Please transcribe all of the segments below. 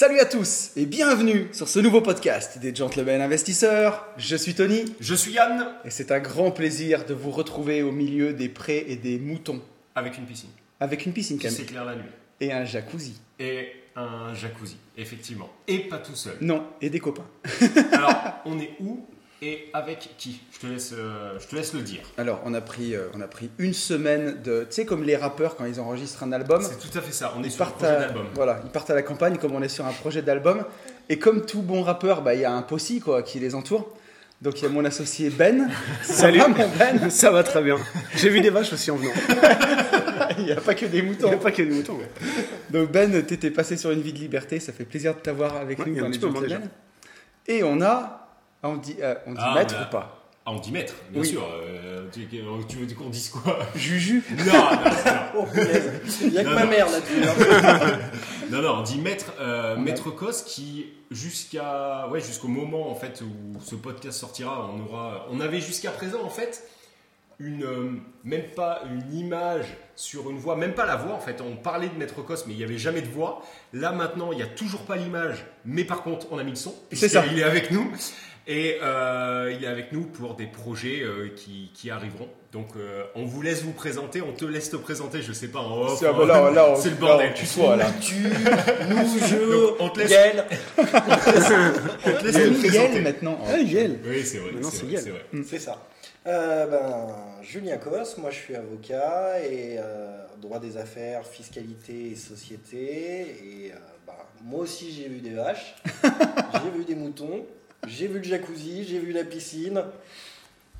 Salut à tous et bienvenue sur ce nouveau podcast des Gentlemen Investisseurs. Je suis Tony Je suis Yann et c'est un grand plaisir de vous retrouver au milieu des prés et des moutons avec une piscine avec une piscine quand même s'éclaire la nuit et un jacuzzi. et un jacuzzi, effectivement. Et pas tout seul. Non, et des copains. Alors, on est où et avec qui? Je te, laisse, euh, je te laisse le dire. Alors, on a pris, euh, on a pris une semaine de. Tu sais, comme les rappeurs quand ils enregistrent un album. C'est tout à fait ça. On est Ils sur un partent, projet à, d'album. voilà, ils partent à la campagne comme on est sur un projet d'album. Et comme tout bon rappeur, bah, il y a un possi quoi, qui les entoure. Donc il y a mon associé Ben. Salut. Ça va, mon Ben Ça va très bien. J'ai vu des vaches aussi en venant. Il n'y a pas que des Il n'y moutons. a pas que des moutons. ouais. Donc Ben, t'étais passé sur une vie de liberté, ça fait plaisir de t'avoir avec Ouais, nous il y a dans un les petit moment Gentlemen. Et on a, on dit, euh, on dit Ah, on a- ou pas Ah, on dit maître, bien Oui. sûr. Euh, tu, tu veux qu'on dise quoi? Juju Non, non, non. Oh, punaise. Il n'y a que Non, ma non. mère là-dessus. hein. Non, non, on dit maître, euh, maître Cos qui jusqu'à ouais jusqu'au moment en fait où ce podcast sortira, on aura, on avait jusqu'à présent en fait une euh, même pas une image sur une voix, même pas la voix en fait. On parlait de maître Cos, mais il n'y avait jamais de voix. Là maintenant, il n'y a toujours pas l'image, mais par contre, on a mis le son. C'est ça. Il est avec nous. Et euh, il est avec nous pour des projets euh, qui, qui arriveront. Donc euh, on vous laisse vous présenter, on te laisse te présenter, je sais pas en off. C'est- ah le là, bordel. on tutoie, là. Tu, nous, je, Donc, on te laisse-. On te laisse te présenter. Maintenant. Ah, Yel. Oui, c'est vrai. Maintenant, c'est Yel. c'est vrai. C'est ça. Euh, ben, Julien Cos, moi je suis avocat et euh, droit des affaires, fiscalité et société. Et euh, ben, moi aussi j'ai vu des vaches, j'ai vu des moutons, j'ai vu le jacuzzi, j'ai vu la piscine.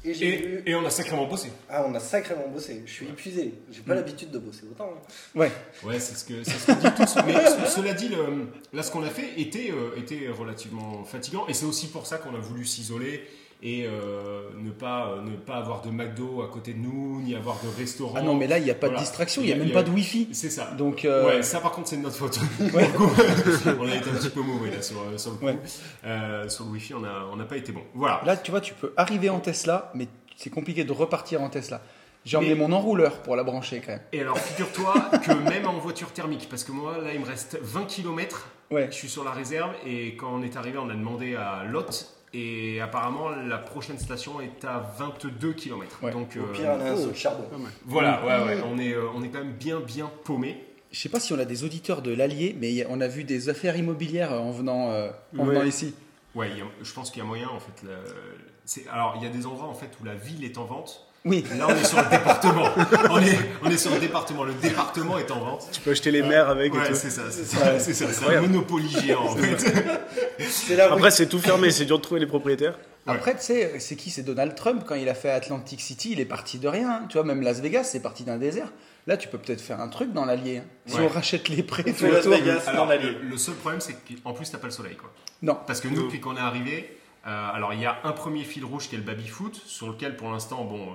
Et j'ai vu. Et, et on a sacrément bossé. Ah, on a sacrément bossé. Je suis épuisé. J'ai pas l'habitude de bosser autant. hein. Ouais. Ouais, c'est ce que c'est ce qu'on dit tous. Mais ce- cela dit, le- là, ce qu'on a fait était, euh, était relativement fatigant. Et c'est aussi pour ça qu'on a voulu s'isoler et euh, ne, pas, euh, ne pas avoir de McDo à côté de nous, ni avoir de restaurant. Ah non, mais là, il n'y a pas de distraction, il n'y a a- même a- pas de Wi-Fi. C'est ça. Donc, euh, Ouais, ça par contre c'est de notre faute. Ouais. On a été un petit peu mauvais là sur, sur le coup. Ouais. Sur le Wi-Fi, on n'a on n'a pas été bon. Voilà. là, tu vois, tu peux arriver en Tesla, mais c'est compliqué de repartir en Tesla. J'ai Mais- emmené mon enrouleur pour la brancher quand même. Et alors figure-toi que même en voiture thermique, parce que moi là il me reste 20 km, Ouais. je suis sur la réserve et quand on est arrivé on a demandé à Lot et apparemment la prochaine station est à 22 km. Ouais. Donc Au euh, pire, on a un oh. saut de charbon. Voilà, ouais, ouais, on, est, euh, on est quand même bien bien paumé. Je sais pas si on a des auditeurs de l'Allier, mais on a vu des affaires immobilières en venant, euh, en Ouais. venant ici. Ouais, a- je pense qu'il y a moyen en fait. la- alors il y a des endroits en fait où la ville est en vente. Oui. Là on est sur le département. on, est, on est sur le département. Le département est en vente. Tu peux acheter les mers avec Ouais, c'est ça, c'est ça, c'est ça, c'est un monopoly géant en fait. Là Après, c'est tout fermé, c'est dur de trouver les propriétaires. Après, tu sais, c'est qui? C'est Donald Trump quand il a fait Atlantic City, il est parti de rien. Tu vois, même Las Vegas, c'est parti d'un désert. Là, tu peux peut-être faire un truc dans l'Allier. hein. Si Ouais. on rachète les prêts tout Las. Vegas Alors, dans l'Allier. le, le seul problème, c'est qu'en plus, t'as pas le soleil. Quoi. Non. Parce que nous, depuis qu'on est arrivé, euh, alors il y a un premier fil rouge qui est le baby-foot, sur lequel pour l'instant, bon, euh,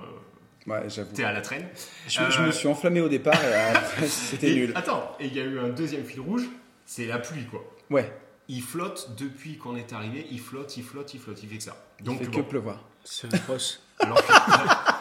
Ouais, j'avoue. t'es à la traîne. Je, je Euh, me suis enflammé au départ et après, c'était nul. Attends, et il y a eu un deuxième fil rouge, c'est la pluie, quoi. Ouais, Il flotte depuis qu'on est arrivé, il flotte, il flotte, il flotte, il fait que ça. il Donc, fait bon, que pleuvoir. C'est atroce. alors, que,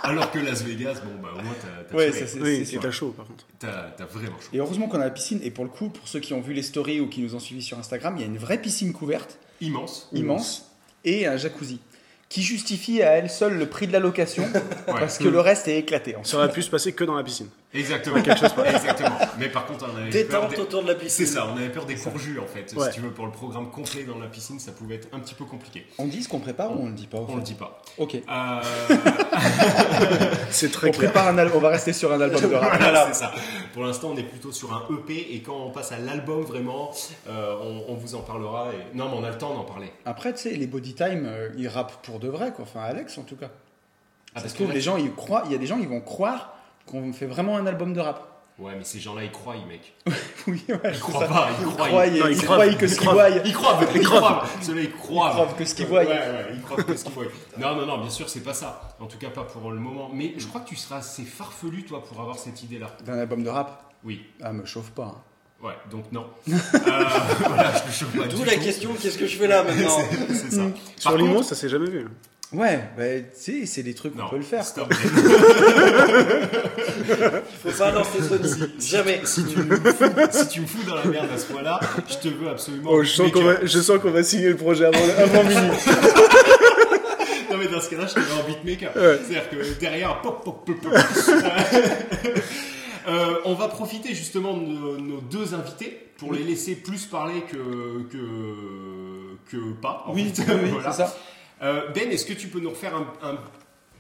alors que Las Vegas, bon, bah au moins t'as, Ouais, ça Oui, c'est chaud par contre. T'as- t'as vraiment chaud. Et heureusement qu'on a la piscine. Et pour le coup, pour ceux qui ont vu les stories ou qui nous ont suivis sur Instagram, il y a une vraie piscine couverte, Immense. immense, et un jacuzzi. Qui justifie à elle seule le prix de la location, Ouais. parce que le reste est éclaté. En Ça aurait pu se passer que dans la piscine. Exactement. quelque chose Exactement. Mais par contre, on avait peur détente des- autour de la piscine. C'est ça, on avait peur des courjus en fait. Ouais. Si tu veux, pour le programme complet dans la piscine, ça pouvait être un petit peu compliqué. On dit ce qu'on prépare ou on le dit pas On le dit pas. Ok. Euh, C'est très On clair. prépare un al- on va rester sur un album de rap. voilà, c'est ça. Pour l'instant, on est plutôt sur un EP et quand on passe à l'album vraiment, euh, on, on vous en parlera. Et... Non, mais on a le temps d'en parler. Après, tu sais, les body time, euh, ils rappent pour de vrai, quoi. Enfin, Alex, en tout cas. Ah, parce que les gens, ils croient, il y a des gens, ils vont croire qu'on fait vraiment un album de rap. Ouais, mais ces gens-là, ils croient, mec. Oui, ouais, Ils croient pas, ils croient. croient, Non, ils ils croient, que ce qu'ils voient. Ils croient, ils croient. Ceux-là, ils croient. Ils croient que ce qu'ils voient. Ouais, ouais, ils croient que ce qu'ils voient. Non, non, non, bien sûr, c'est pas ça. En tout cas, pas pour le moment. Mais je crois que tu seras assez farfelu, toi, pour avoir cette idée-là. D'un album de rap Oui. Ah, me chauffe pas. hein. Ouais, donc non. Euh, voilà, je me chauffe pas D'où la tout. question, qu'est-ce que je fais là maintenant C'est ça. Sur Par l'IMO, contre- ça s'est jamais vu. Ouais, bah, tu sais, c'est des trucs qu'on peut le faire. stop. Faut pas lancer Sony. Jamais. si, tu me fous, si tu me fous dans la merde à ce point-là, je te veux absolument. Oh, je sens qu'on va, je sens qu'on va signer le projet avant, avant minuit. Non, mais dans ce cas-là, je te veux en beatmaker. Ouais. C'est-à-dire que derrière, pop, pop, pop, pop. Euh, on va profiter justement de nos, nos deux invités pour les laisser plus parler que, que, que pas. en Oui, fait. oui, oui, Voilà. c'est ça. Euh, ben, est-ce que tu peux nous refaire un, un-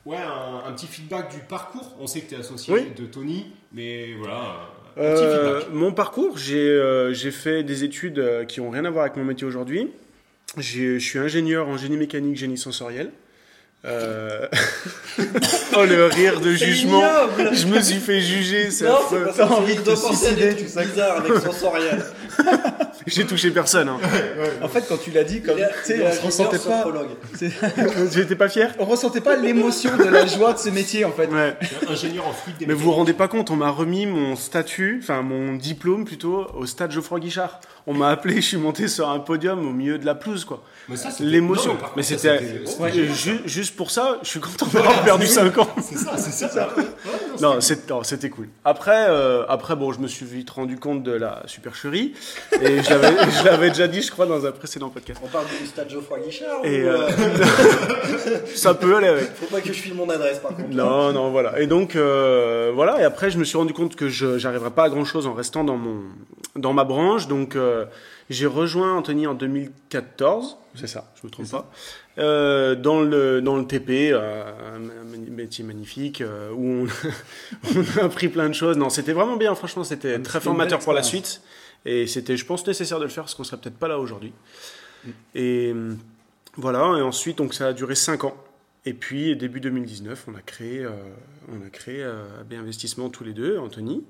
ouais, un, un petit feedback du parcours? On sait que tu es associé Oui. de Tony, mais voilà, un petit Euh, feedback. mon parcours, j'ai euh, j'ai fait des études qui ont rien à voir avec mon métier aujourd'hui. J'ai- Je suis ingénieur en génie mécanique, génie sensoriel. Euh, oh le rire de jugement. ignoble. Je me suis fait juger. c'est Non, c'est parce que envie de penser des trucs tout ça. bizarres avec sensoriel. J'ai touché personne. hein. En fait, quand tu l'as dit, comme tu sais, on ressentait pas. J'étais pas fier. on ressentait pas l'émotion de la joie de ce métier en fait. Ouais. Ingénieur en fluide Mais vous vous rendez pas compte, on m'a remis mon statut, enfin mon diplôme plutôt, au stade Geoffroy Guichard. On m'a appelé, je suis monté sur un podium au milieu de la pelouse, quoi. L'émotion. Mais c'était. juste pour ça, je suis content d'avoir perdu 5 ans. C'est ça, c'est ça. Ouais, Non, c'était cool. Après, euh, après, bon, je me suis vite rendu compte de la supercherie. Et je l'avais déjà dit, je crois, dans un précédent podcast. On parle du stade Geoffroy Guichard Et, ou, euh, euh, Ça peut aller avec. Faut pas que je file mon adresse par contre. Non, non, voilà. Et donc, euh, voilà. Et après, je me suis rendu compte que je n'arriverais pas à grand chose en restant dans, mon, dans ma branche. Donc, euh, j'ai rejoint Anthony en 2014. C'est ça, je me trompe pas. Euh, dans, le, dans le TP, euh, un métier magnifique euh, où on, on a appris plein de choses. Non, c'était vraiment bien. Franchement, c'était Donc, très formateur pour la suite. Et c'était, je pense, nécessaire de le faire parce qu'on serait peut-être pas là aujourd'hui. Et euh, voilà. Et ensuite, donc, ça a duré 5 ans. Et puis, début 2019, on a créé, euh, on a créé euh, AB Investissement tous les deux, Anthony.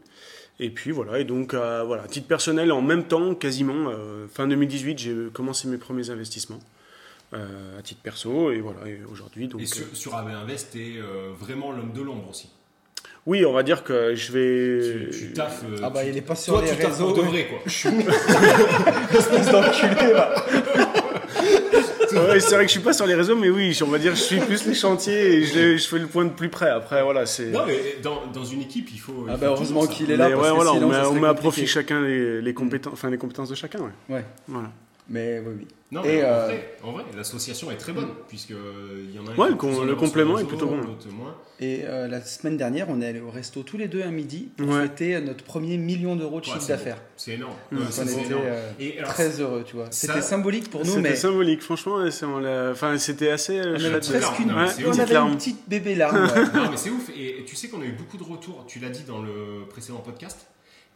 Et puis voilà, et donc euh, voilà, à titre personnel, en même temps, quasiment, euh, fin 2018, j'ai commencé mes premiers investissements euh, à titre perso, et voilà, et aujourd'hui, donc. Et sur, euh, sur AB Invest, t'es euh, vraiment l'homme de l'ombre aussi. oui, on va dire que je vais. Tu, tu taffes. euh, Ah bah tu- il est pas sur Toi, les tu taffes réseaux. pour de vrai, quoi. espèce d'enculé là. Ouais, c'est vrai que je suis pas sur les réseaux, mais oui, on va dire, je suis plus les chantiers et je, je fais le point de plus près. Après, voilà, c'est. Non, mais dans, dans une équipe, il faut. il Ah faut bah heureusement qu'il est là Mais parce ouais, que voilà, sinon on met, ça on serait met à profit chacun les, les compétences, enfin les compétences de chacun, ouais. Ouais, Voilà. Mais oui oui. Non, Et, mais en, euh, vrai, en vrai, l'association est très bonne, puisque euh, il y en a un Ouais, qui le complément est plutôt bon. Et euh, la semaine dernière, on est allé au resto tous les deux à midi pour Ouais. fêter notre premier million d'euros de Ouais, chiffre d'affaires. C'est énorme. Mmh. Donc, on était énorme. euh, Et alors, très heureux, tu vois. C'était symbolique pour nous, C'était mais symbolique, franchement, et enfin, c'était assez euh, on avait presque une, on avait une petite bébé larme. Non, mais c'est ouf. Et tu sais qu'on a eu beaucoup de retours, tu l'as dit dans le précédent podcast,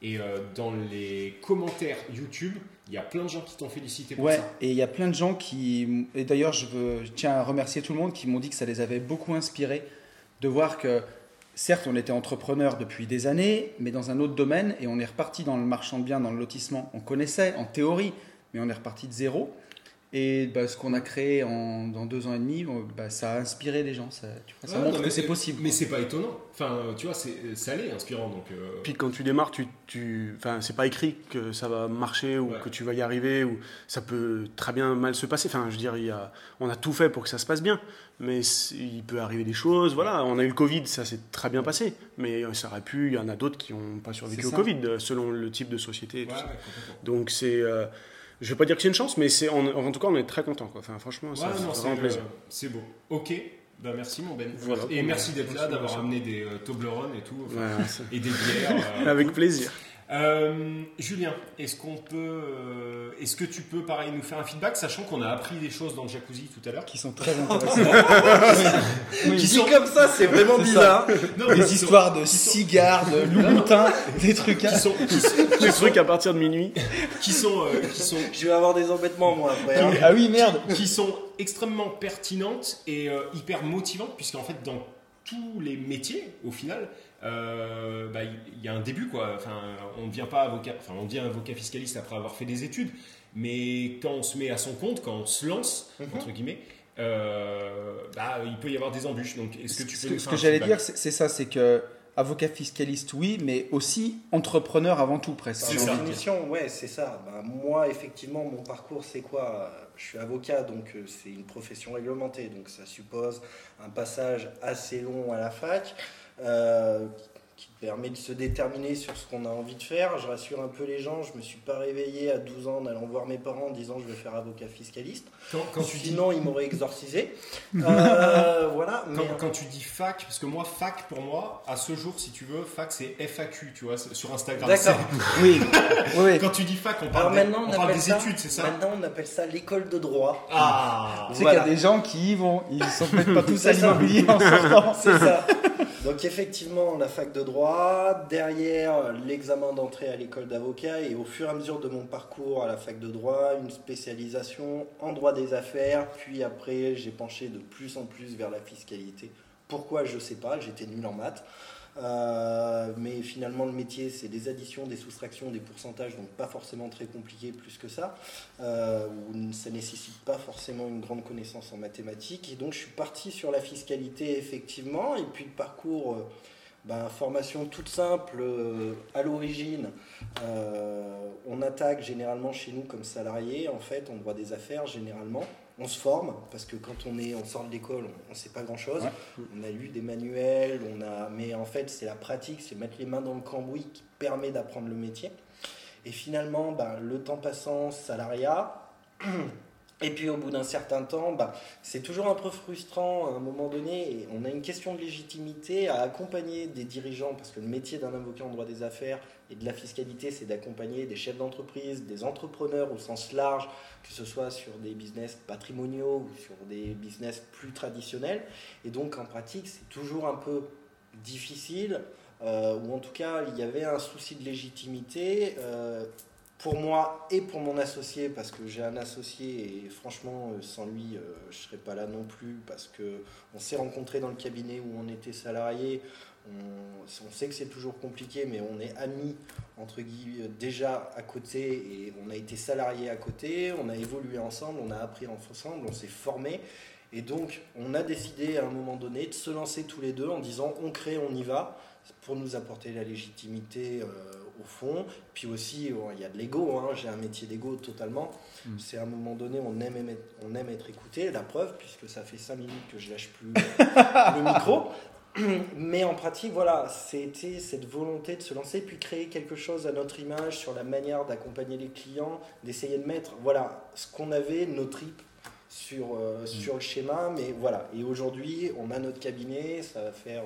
et euh, dans les commentaires YouTube, il y a plein de gens qui t'ont félicité pour Ouais, ça. et il y a plein de gens qui. Et d'ailleurs, je, veux, je tiens à remercier tout le monde qui m'ont dit que ça les avait beaucoup inspirés de voir que, certes, on était entrepreneur depuis des années, mais dans un autre domaine, et on est reparti dans le marchand de biens, dans le lotissement. On connaissait en théorie, mais on est reparti de zéro. Et bah, ce qu'on a créé en, dans deux ans et demi, bah, ça a inspiré les gens. Ça, tu vois, ça Ouais, montre non, que c'est possible. Mais c'est pas étonnant. Enfin, tu vois, c'est- ça allait inspirant. Donc, euh, Puis quand tu démarres, tu, tu, enfin, c'est pas écrit que ça va marcher ou Ouais. que tu vas y arriver ou ça peut très bien mal se passer. Enfin, je veux dire, il y a, on a tout fait pour que ça se passe bien, mais il peut arriver des choses. Voilà, on a eu le Covid, ça s'est très bien passé, mais euh, ça aurait pu. Il y en a d'autres qui n'ont pas survécu au. Covid, euh, selon le type de société. Et ouais, tout ouais, ça. complètement. Donc c'est, euh, je vais pas dire que c'est une chance, mais c'est en, en tout cas, on est très content. Quoi. Enfin, franchement, c'est vraiment plaisir. euh, c'est beau. Ok, bah, merci mon Ben. Voilà. et merci d'être là, d'avoir amené des euh, Toblerone et tout, enfin, Ouais, c'est- et des bières. euh, Avec plaisir. Euh, Julien, est-ce qu'on peut, euh, est-ce que tu peux pareil nous faire un feedback, sachant qu'on a appris des choses dans le jacuzzi tout à l'heure. Qui sont très intéressants. Qui dit comme ça, c'est vraiment C'est bizarre. Non, Des sont- histoires de cigares, de loup-boutin, des trucs. qui sont, qui sont, Des trucs à partir de minuit. qui sont, euh, qui sont, Je vais avoir des embêtements moi après. hein. Ah oui, merde. qui sont extrêmement pertinentes et euh, hyper motivantes, puisqu'en fait, dans tous les métiers, au final, euh, bah, il y a un début quoi. Enfin, on ne devient pas avocat, enfin on devient avocat fiscaliste après avoir fait des études, mais quand on se met à son compte, quand on se lance Mhm. entre guillemets, euh, bah, il peut y avoir des embûches. Donc, est-ce que tu peux Ce que, ce j'allais dire, c'est c'est ça, c'est que avocat fiscaliste, oui, mais aussi entrepreneur avant tout, presque. C'est ça. définition, ouais, c'est ça. Ben, moi, effectivement, mon parcours, c'est quoi? Je suis avocat, donc euh, c'est une profession réglementée, donc ça suppose un passage assez long à la fac. Euh, qui permet de se déterminer sur ce qu'on a envie de faire. Je rassure un peu les gens, je me suis pas réveillé à 12 ans en allant voir mes parents en disant je vais faire avocat fiscaliste. Quand, quand tu dis Sinon, ils m'auraient exorcisé. Euh, voilà. Quand, mais- quand tu dis fac, parce que moi, fac, pour moi, à ce jour, si tu veux, fac, c'est FAQ, tu vois, sur Instagram. D'accord. Oui, Quand tu dis fac, on parle, des, maintenant, on, on parle appelle des ça, études, c'est ça Maintenant, on appelle ça l'école de droit. Ah Tu sais Voilà. qu'il y a des gens qui y vont, ils sont peut-être pas tous à l'immobilier en sortant. C'est ça. Donc effectivement, la fac de droit, derrière l'examen d'entrée à l'école d'avocat et au fur et à mesure de mon parcours à la fac de droit, une spécialisation en droit des affaires, puis après j'ai penché de plus en plus vers la fiscalité. Pourquoi? Je sais pas, j'étais nul en maths. Euh, mais finalement le métier c'est des additions, des soustractions, des pourcentages, donc pas forcément très compliqué plus que ça. Euh, ça nécessite pas forcément une grande connaissance en mathématiques. Et donc je suis parti sur la fiscalité effectivement, et puis le parcours, euh, ben, formation toute simple euh, à l'origine. on attaque généralement chez nous comme salarié, en fait, en droit des affaires généralement. On se forme parce que quand on est, on sort de l'école, on ne sait pas grand chose. Ouais. On a lu des manuels, on a, mais en fait c'est la pratique, c'est mettre les mains dans le cambouis qui permet d'apprendre le métier. Et finalement, ben, le temps passant, salariat. Et puis au bout d'un certain temps, ben, c'est toujours un peu frustrant à un moment donné. On a une question de légitimité à accompagner des dirigeants, parce que le métier d'un avocat en droit des affaires et de la fiscalité, c'est d'accompagner des chefs d'entreprise, des entrepreneurs au sens large, que ce soit sur des business patrimoniaux ou sur des business plus traditionnels. Et donc en pratique, c'est toujours un peu difficile, euh, ou en tout cas, il y avait un souci de légitimité. euh, pour moi et pour mon associé, parce que j'ai un associé et franchement, euh, sans lui, euh, je ne serais pas là non plus, parce que on s'est rencontrés dans le cabinet où on était salarié. On, on sait que c'est toujours compliqué, mais on est amis, entre guillemets, déjà à côté, et on a été salariés à côté, on a évolué ensemble, on a appris ensemble, on s'est formé. Et donc, on a décidé à un moment donné de se lancer tous les deux en disant on crée, on y va, pour nous apporter la légitimité euh, au fond. Puis aussi, euh, il y a de l'ego, hein, j'ai un métier d'ego totalement. Mm. C'est à un moment donné, on aime, être, on aime être écouté, la preuve, puisque ça fait 5 minutes que je lâche plus le micro. Mais en pratique, voilà, c'était cette volonté de se lancer, puis créer quelque chose à notre image sur la manière d'accompagner les clients, d'essayer de mettre, voilà, ce qu'on avait, nos tripes sur, euh, sur le schéma. Mais voilà, et aujourd'hui, on a notre cabinet, ça va faire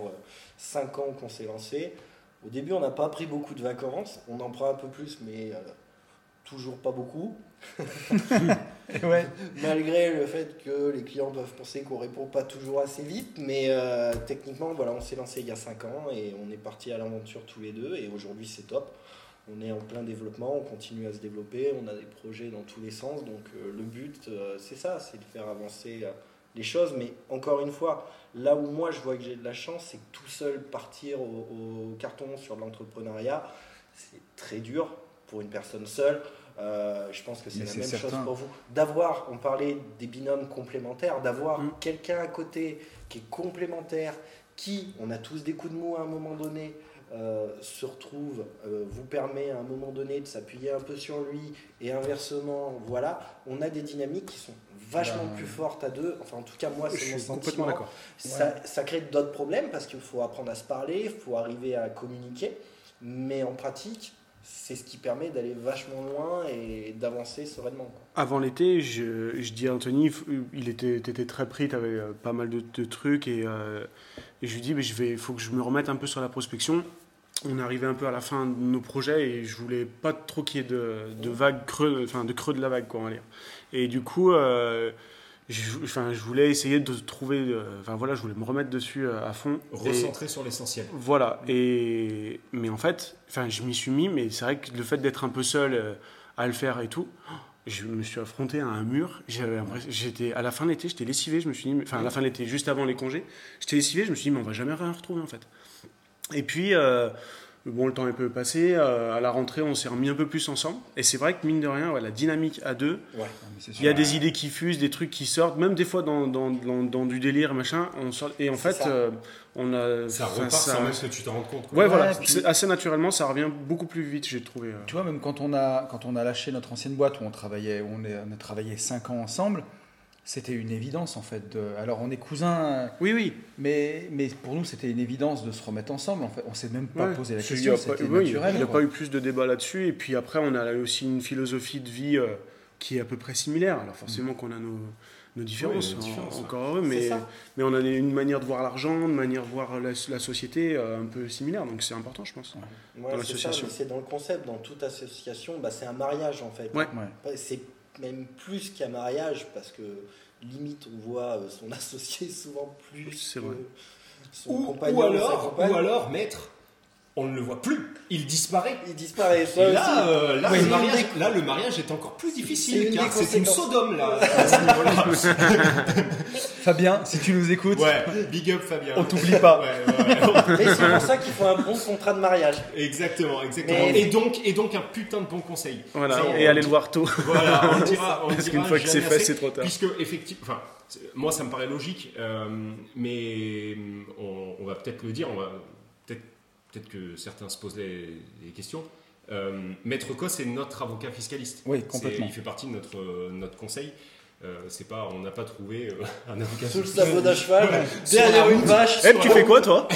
5 ans qu'on s'est lancé. Au début, on n'a pas pris beaucoup de vacances, on en prend un peu plus, mais euh, toujours pas beaucoup. Ouais. Malgré le fait que les clients peuvent penser qu'on répond pas toujours assez vite, mais euh, techniquement, voilà, on s'est lancé il y a 5 ans et on est parti à l'aventure tous les deux et aujourd'hui c'est top. On est en plein développement, on continue à se développer, on a des projets dans tous les sens, donc euh, le but euh, c'est ça, c'est de faire avancer euh, les choses, mais encore une fois, là où moi je vois que j'ai de la chance, c'est que tout seul partir au, au carton sur l'entrepreneuriat, c'est très dur pour une personne seule. Je pense que c'est la même chose pour vous. D'avoir, on parlait des binômes complémentaires, d'avoir Mm. quelqu'un à côté qui est complémentaire, qui, on a tous des coups de mou à un moment donné, euh, se retrouve, euh, vous permet à un moment donné de s'appuyer un peu sur lui et inversement, voilà, on a des dynamiques qui sont vachement Ben, plus fortes à deux. Enfin, en tout cas, moi, c'est mon suis sentiment. complètement d'accord. Ça, ça crée d'autres problèmes parce qu'il faut apprendre à se parler, il faut arriver à communiquer, mais en pratique, c'est ce qui permet d'aller vachement loin et d'avancer sereinement. quoi. Avant l'été, je, je dis à Anthony, il était, t'étais très pris, tu avais pas mal de, de trucs et, euh, et je lui dis, mais je vais, faut que je me remette un peu sur la prospection. On arrivé un peu à la fin de nos projets et je voulais pas trop qu'il y ait de, de vagues creux, enfin de creux de la vague, quoi, on va dire. Et du coup, euh, je, enfin, je voulais essayer de trouver, euh, enfin voilà, je voulais me remettre dessus euh, à fond. Et- Recentrer sur l'essentiel. voilà, et mais en fait, enfin, je m'y suis mis, mais c'est vrai que le fait d'être un peu seul euh, à le faire et tout, je me suis affronté à un mur. J'étais à la fin de l'été, j'étais lessivé. Je me suis dit, mais- enfin à la fin de l'été, juste avant les congés, j'étais lessivé. Je me suis dit, mais on va jamais rien retrouver en fait. Et puis, euh, bon, le temps est peu passé. euh, à la rentrée, on s'est remis un peu plus ensemble. Et c'est vrai que, mine de rien, ouais, la dynamique à deux, Ouais. il y a des idées qui fusent, des trucs qui sortent, même des fois dans, dans, dans, dans du délire, machin. On sort, et en fait, ça. euh, on a. Ça repart ça- sans même que tu t'en rendes compte. quoi. Ouais, Ouais, voilà, puis- assez naturellement, ça revient beaucoup plus vite, j'ai trouvé. euh. Tu vois, même quand on a, quand on a lâché notre ancienne boîte où on travaillait, où on, est- on a travaillé 5 ans ensemble, c'était une évidence en fait. de- alors on est cousins, Oui, oui. mais, mais pour nous c'était une évidence de se remettre ensemble. En fait, on s'est même pas Ouais. posé la question, il y a pas- c'était oui, naturel. Il n'y a pas eu plus de débat là-dessus. Et puis après, on a aussi une philosophie de vie euh, qui est à peu près similaire. Alors forcément qu'on a nos, nos différences, Oui, nos en- différences, ouais. encore heureux, mais, mais on a une manière de voir l'argent, une manière de voir la, la société euh, un peu similaire. Donc c'est important, je pense. Ouais, Dans c'est l'association. dans le concept, dans toute association, bah, c'est un mariage en fait. Ouais, C'est même plus qu'un mariage parce que limite on voit euh, son associé souvent plus C'est que vrai. son Ou, compagnon ou sa alors, compagne. ou alors, maître, on ne le voit plus. Il disparaît. il disparaît. Ça Et là, euh, là, le c'est mariage, une là, le mariage est encore plus C'est difficile une car c'est une. Sodome là. Fabien, si tu nous écoutes, ouais, big up Fabien. on t'oublie pas. Ouais, ouais, ouais. Mais c'est pour ça qu'il faut un bon contrat de mariage. Exactement, exactement. Mais- Et donc, et donc un putain de bon conseil. Voilà, Ça, on- et aller le voir tôt. Voilà, on le dira, on le Parce qu'une fois que c'est fait, c'est trop tard. Puisque effectivement, enfin, c'est- moi ça me paraît logique, euh, mais on, on va peut-être le dire, on va peut-être que certains se posent les, les questions. Euh, Maître Cos est notre avocat fiscaliste. Oui, complètement. Il fait partie de notre notre conseil. Euh, c'est pas, on n'a pas trouvé euh, un avocat Sous le sabot d'un cheval, Voilà. derrière une vache. Eh, tu fais quoi, toi?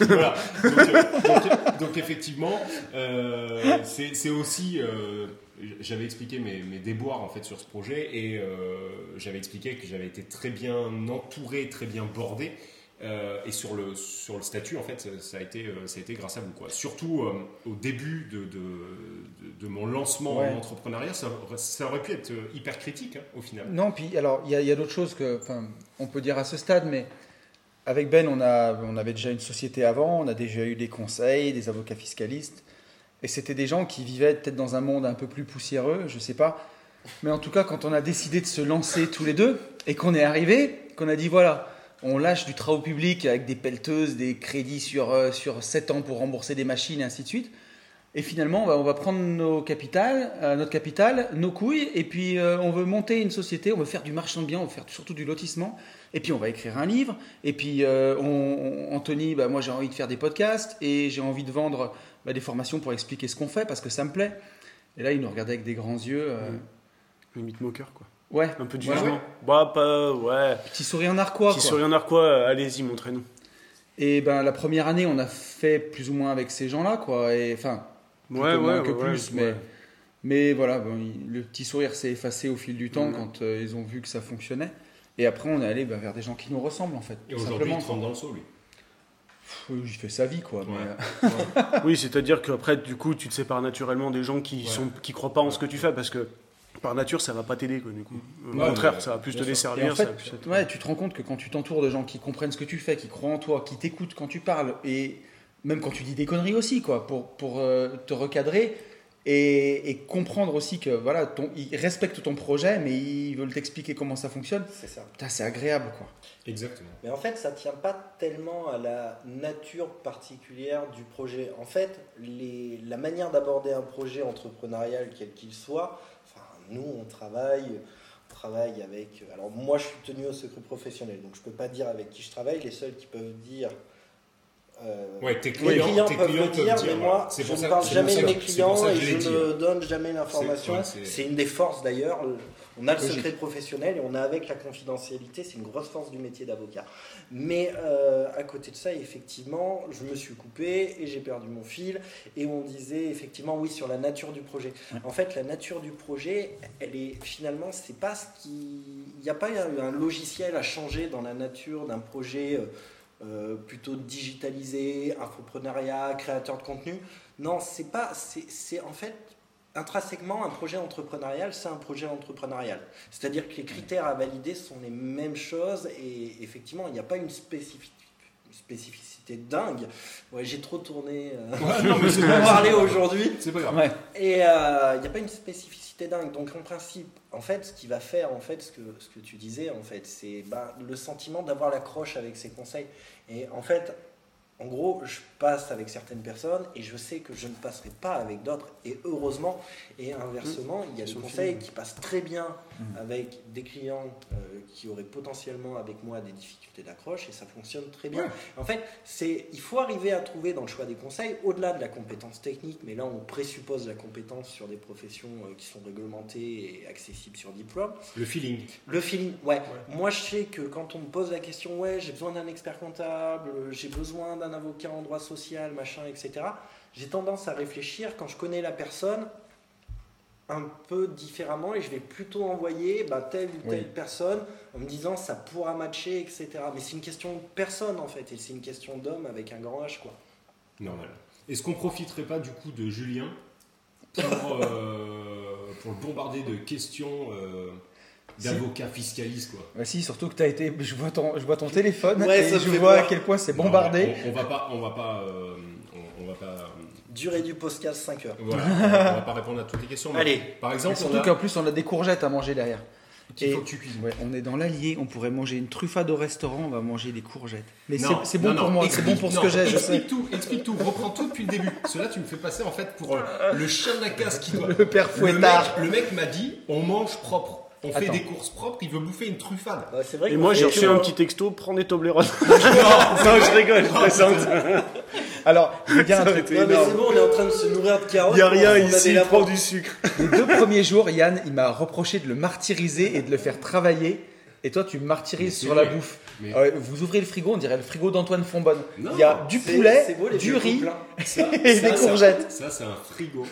Voilà. Donc, donc- donc, effectivement, euh, c'est aussi. euh, j'avais expliqué mes, mes déboires en fait sur ce projet et euh, j'avais expliqué que j'avais été très bien entouré, très bien bordé. Euh, et sur le, sur le statut, en fait, ça a été, euh, ça a été grâce à vous. Quoi. Surtout euh, au début de, de, de- de mon lancement Ouais. en entrepreneuriat, ça, ça aurait pu être hyper critique hein, au final. Non, puis alors il y a, il y a d'autres choses que, on peut dire à ce stade, mais avec Ben, on, a, on avait déjà une société avant, on a déjà eu des conseils, des avocats fiscalistes, et c'était des gens qui vivaient peut-être dans un monde un peu plus poussiéreux, je sais pas. Mais en tout cas, quand on a décidé de se lancer tous les deux et qu'on est arrivé, qu'on a dit voilà, on lâche du travaux public avec des pelleteuses, des crédits sur, euh, sur 7 ans pour rembourser des machines et ainsi de suite. Et finalement, bah, on va prendre nos capitales, euh, notre capital, nos couilles, et puis euh, on veut monter une société, on veut faire du marchand de biens, on veut faire surtout du lotissement, et puis on va écrire un livre, et puis euh, on, on- Anthony, bah, moi j'ai envie de faire des podcasts, et j'ai envie de vendre bah, des formations pour expliquer ce qu'on fait, parce que ça me plaît. Et là, il nous regardait avec des grands yeux. Limite moqueur, quoi. Ouais, Un peu de Ouais, jugement. Bah, pas, ouais. petit sourire narquois. Qui quoi. sourire narquois, euh, allez-y, montrez-nous. Et ben la première année, on a fait plus ou moins avec ces gens-là, quoi. Et enfin, plutôt moins que plus, mais, ouais. mais voilà, bon, il- le petit sourire s'est effacé au fil du temps Mhm. quand euh, ils ont vu que ça fonctionnait. Et après, on est allé ben, vers des gens qui nous ressemblent, en fait. Et tout aujourd'hui, il rentre dans le saut, lui. Il fait sa vie, quoi. mais, Ouais. euh, Oui, c'est-à-dire qu'après, du coup, tu te sépares naturellement des gens qui Ouais. sont qui croient pas en ce que tu fais parce que par nature, ça va pas t'aider, quoi, du coup. Au Ouais, contraire, ça va plus te desservir. En ça fait, va plus être- ouais, tu te rends compte que quand tu t'entoures de gens qui comprennent ce que tu fais, qui croient en toi, qui t'écoutent quand tu parles, et même quand tu dis des conneries aussi, quoi, pour, pour euh, te recadrer et, et comprendre aussi que voilà, ton, ils respectent ton projet, mais ils veulent t'expliquer comment ça fonctionne. C'est ça. Putain, c'est agréable, quoi. Exactement. Mais en fait, ça tient pas tellement à la nature particulière du projet. En fait, les, la manière d'aborder un projet entrepreneurial, quel qu'il soit, nous, on travaille, on travaille avec. Alors, moi, je suis tenu au secret professionnel, donc je peux pas dire avec qui je travaille. Les seuls qui peuvent dire. euh, Ouais, tes les clients, clients tes peuvent clients le dire, mais voilà. moi, je ne parle jamais de mes clients et je ne donne jamais l'information. C'est une des forces d'ailleurs. On a le secret professionnel et on a avec la confidentialité, c'est une grosse force du métier d'avocat. Mais euh, à côté de ça, effectivement, je me suis coupé et j'ai perdu mon fil. Et on disait effectivement, oui, sur la nature du projet. En fait, la nature du projet, elle est finalement, c'est pas ce qui. Il n'y a pas un, un logiciel à changer dans la nature d'un projet. euh, euh, plutôt digitalisé, infoprenariat, créateur de contenu. Non, c'est pas, c'est c'est en fait intrinsèquement un projet entrepreneurial, c'est un projet entrepreneurial. C'est-à-dire que les critères à valider sont les mêmes choses et effectivement, il n'y a pas une spécifi- spécificité dingue. Ouais, j'ai trop tourné euh, Ouais, non, mais c'est pour pas parler aujourd'hui. C'est pas grave. Ouais. Et euh, il n'y a pas une spécificité dingue. Donc en principe, en fait, ce qui va faire, en fait, ce que, ce que tu disais, en fait, c'est bah, le sentiment d'avoir l'accroche avec ses conseils. Et en fait, en gros, je passe avec certaines personnes et je sais que je ne passerai pas avec d'autres. Et heureusement, et inversement, il y a des conseils qui passent très bien Mhm. avec des clients euh, qui auraient potentiellement avec moi des difficultés d'accroche et ça fonctionne très bien. Ouais. En fait, c'est il faut arriver à trouver dans le choix des conseils, au-delà de la compétence technique, mais là on présuppose la compétence sur des professions euh, qui sont réglementées et accessibles sur diplôme. Le feeling. Le feeling, ouais. Moi, je sais que quand on me pose la question, ouais, j'ai besoin d'un expert comptable, euh, j'ai besoin d'un avocat en droit social, machin, etc. J'ai tendance à réfléchir quand je connais la personne un peu différemment et je vais plutôt envoyer bah, telle ou telle Oui. personne en me disant ça pourra matcher, etc. Mais c'est une question de personne en fait et c'est une question d'homme avec un grand H quoi. Normal. Est-ce qu'on profiterait pas du coup de Julien pour, euh, pour le bombarder de questions euh, d'avocats fiscalistes quoi Bah si, surtout que tu as été. Je vois ton, je vois ton téléphone Ouais, et je vois à quel point c'est Non, bombardé. on, on va pas, on va pas, euh, on, on va pas, euh, Durée du podcast 5 heures. voilà, on va pas répondre à toutes les questions. mais Allez. Par Et exemple, on surtout a qu'en plus, on a des courgettes à manger derrière. qu'il faut et- que tu cuisines. Ouais, on est dans l'Allier, on pourrait manger une truffade au restaurant, on va manger des courgettes. Mais c'est- Non, c'est bon non, pour non, moi, c'est bon pour ce que j'ai, je sais. Explique tout, explique tout, reprends tout depuis le début. Cela, tu me fais passer en fait pour euh, le chien de la casse qui doit. Le père Le mec, fouettard. le mec m'a dit on mange propre. On fait Attends. des courses propres, il veut bouffer une truffade. C'est vrai Et moi, j'ai reçu un petit texto, prends des Toblerones. non, je rigole, je plaisante. Alors, un truc. Non, mais énorme. c'est bon, on est en train de se nourrir de carottes. Il n'y a rien ici, lapins. prends du sucre. Les deux premiers jours, Yann, il m'a reproché de le martyriser et de le faire travailler. Et toi, tu me martyrises sur la bouffe. Mais- Euh, vous ouvrez le frigo, on dirait le frigo d'Antoine Fonbonne. Non, il y a du poulet, beau, du riz hein. Ça, et ça, des courgettes. Ça, c'est un frigo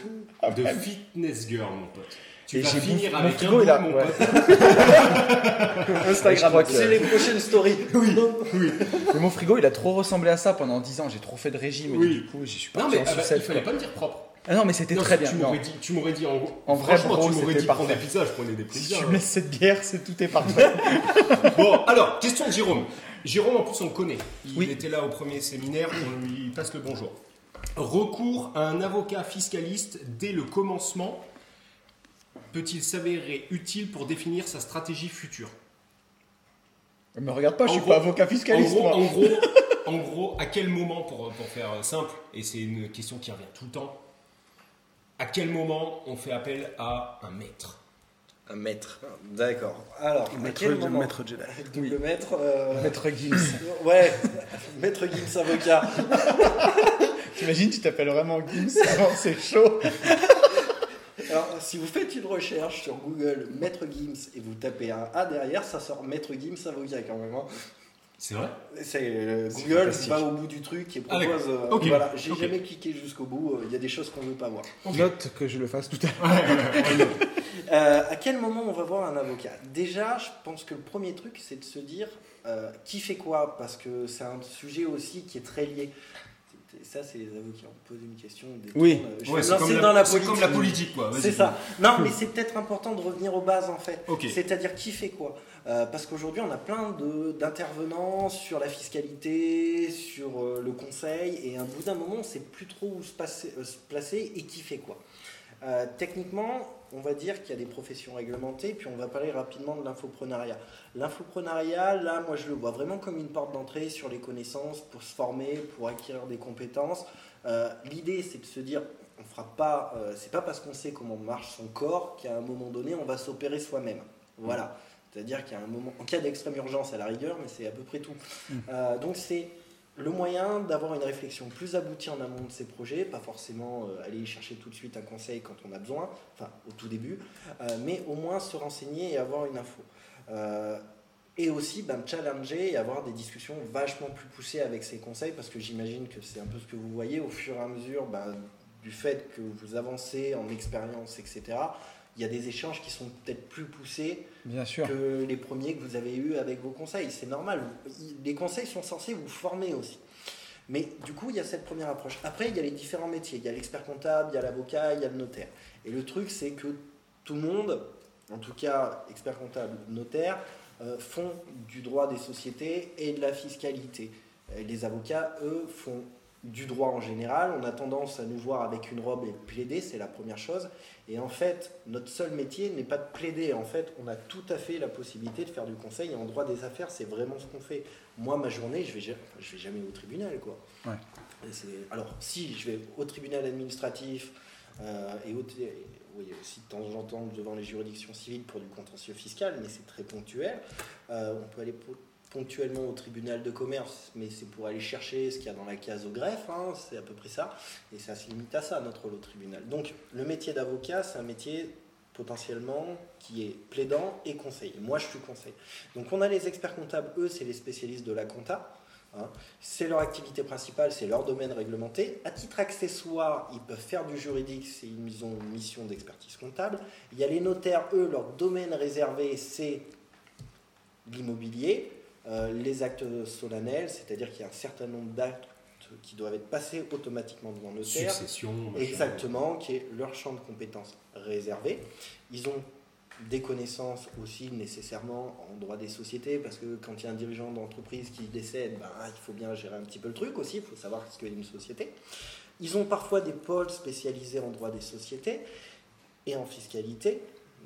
de fitness girl, mon pote. Tu Et vas finir avec un frigo, bout, il a- mon ouais. pote. Instagram. C'est les prochaines stories. Mais mon frigo, il a trop ressemblé à ça pendant 10 ans. J'ai trop fait de régime Oui. et du coup, je suis Non, parti mais ah bah, il fallait quoi. pas me dire propre. Ah non, mais c'était Non, très bien. Non. tu m'aurais dit en gros. En vrai, bro, tu m'aurais dit prendre des pizzas, je prenais des Si pizzas. tu me laisses cette bière, c'est tout est parfait. Bon, alors, question de Jérôme. Jérôme, en plus, on le connaît. Il Oui. était là au premier séminaire, on lui passe le bonjour. Recours à un avocat fiscaliste dès le commencement peut-il s'avérer utile pour définir sa stratégie future Me regarde pas, je suis pas avocat fiscaliste. en gros, moi. en gros, en gros, à quel moment, pour, pour faire simple, et c'est une question qui revient tout le temps, à quel moment on fait appel à un maître Un maître. D'accord. Alors, à Maître, quel moment maître Jedi. Double maître. euh, Maître Gims. Ouais, maître Gims avocat. T'imagines, tu t'appelles vraiment Gims avant, c'est chaud. Alors, si vous faites une recherche sur Google Maître Gims et vous tapez un A derrière, ça sort Maître Gims avocat quand même. hein. C'est vrai C'est euh, Google va au bout du truc et Ah, propose. euh, Ok. Voilà, j'ai jamais cliqué jusqu'au bout. euh, Il y a des choses qu'on veut pas voir. Note que je le fasse tout à l'heure. Euh, à quel moment on va voir un avocat? Déjà, je pense que le premier truc, c'est de se dire euh, qui fait quoi, parce que c'est un sujet aussi qui est très lié. C'est- Ça, c'est les avocats qui ont posé une question. des Oui. Je Ouais, c'est comme, dans la, la comme la politique, quoi. C'est ça. Non, mais c'est peut-être important de revenir aux bases en fait. Ok. C'est-à-dire qui fait quoi? Euh, Parce qu'aujourd'hui, on a plein de- d'intervenants sur la fiscalité, sur euh, le conseil, et à bout d'un moment, on ne sait plus trop où se, passer- euh, se placer et qui fait quoi. Euh, techniquement, on va dire qu'il y a des professions réglementées, puis on va parler rapidement de l'infoprenariat. L'infoprenariat, là, moi, je le vois vraiment comme une porte d'entrée sur les connaissances pour se former, pour acquérir des compétences. Euh, L'idée, c'est de se dire, on fera pas, euh, c'est pas parce qu'on sait comment marche son corps qu'à un moment donné, on va s'opérer soi-même. Voilà. C'est-à-dire qu'il y a un moment, en cas d'extrême urgence à la rigueur, mais c'est à peu près tout. Euh, donc c'est le moyen d'avoir une réflexion plus aboutie en amont de ces projets, pas forcément euh, aller chercher tout de suite un conseil quand on a besoin, enfin au tout début, euh, mais au moins se renseigner et avoir une info. Euh, et aussi ben, challenger et avoir des discussions vachement plus poussées avec ces conseils, parce que j'imagine que c'est un peu ce que vous voyez au fur et à mesure ben, du fait que vous avancez en expérience, etc. Il y a des échanges qui sont peut-être plus poussés Bien sûr. que les premiers que vous avez eus avec vos conseils. C'est normal. Les conseils sont censés vous former aussi. Mais du coup, il y a cette première approche. Après, il y a les différents métiers. Il y a l'expert comptable, il y a l'avocat, il y a le notaire. Et le truc, c'est que tout le monde, en tout cas expert comptable, notaire, euh, font du droit des sociétés et de la fiscalité. Et les avocats, eux, font du droit en général. On a tendance à nous voir avec une robe et plaider, c'est la première chose. Et en fait, notre seul métier n'est pas de plaider. En fait, on a tout à fait la possibilité de faire du conseil. Et en droit des affaires, c'est vraiment ce qu'on fait. Moi, ma journée, je vais, je vais jamais au tribunal, quoi. Ouais. Alors, si je vais au tribunal administratif euh, et, au, et oui, aussi de temps en temps devant les juridictions civiles pour du contentieux fiscal, mais c'est très ponctuel. Euh, on peut aller ponctuellement au tribunal de commerce, mais c'est pour aller chercher ce qu'il y a dans la case au greffe, hein, c'est à peu près ça, et ça se limite à ça, notre rôle au tribunal. Donc le métier d'avocat, c'est un métier potentiellement qui est plaidant et conseil. Moi, je suis conseil. Donc on a les experts comptables, eux, c'est les spécialistes de la compta. hein. C'est leur activité principale, c'est leur domaine réglementé. À titre accessoire, ils peuvent faire du juridique, c'est- ils ont une mission d'expertise comptable. Il y a les notaires, eux, leur domaine réservé, c'est l'immobilier, les actes solennels, c'est-à-dire qu'il y a un certain nombre d'actes qui doivent être passés automatiquement devant le notaire. Succession. machin. Exactement, qui est leur champ de compétences réservé. Ils ont des connaissances aussi nécessairement en droit des sociétés, parce que quand il y a un dirigeant d'entreprise qui décède, ben, il faut bien gérer un petit peu le truc aussi, il faut savoir ce qu'est une société. Ils ont parfois des pôles spécialisés en droit des sociétés et en fiscalité.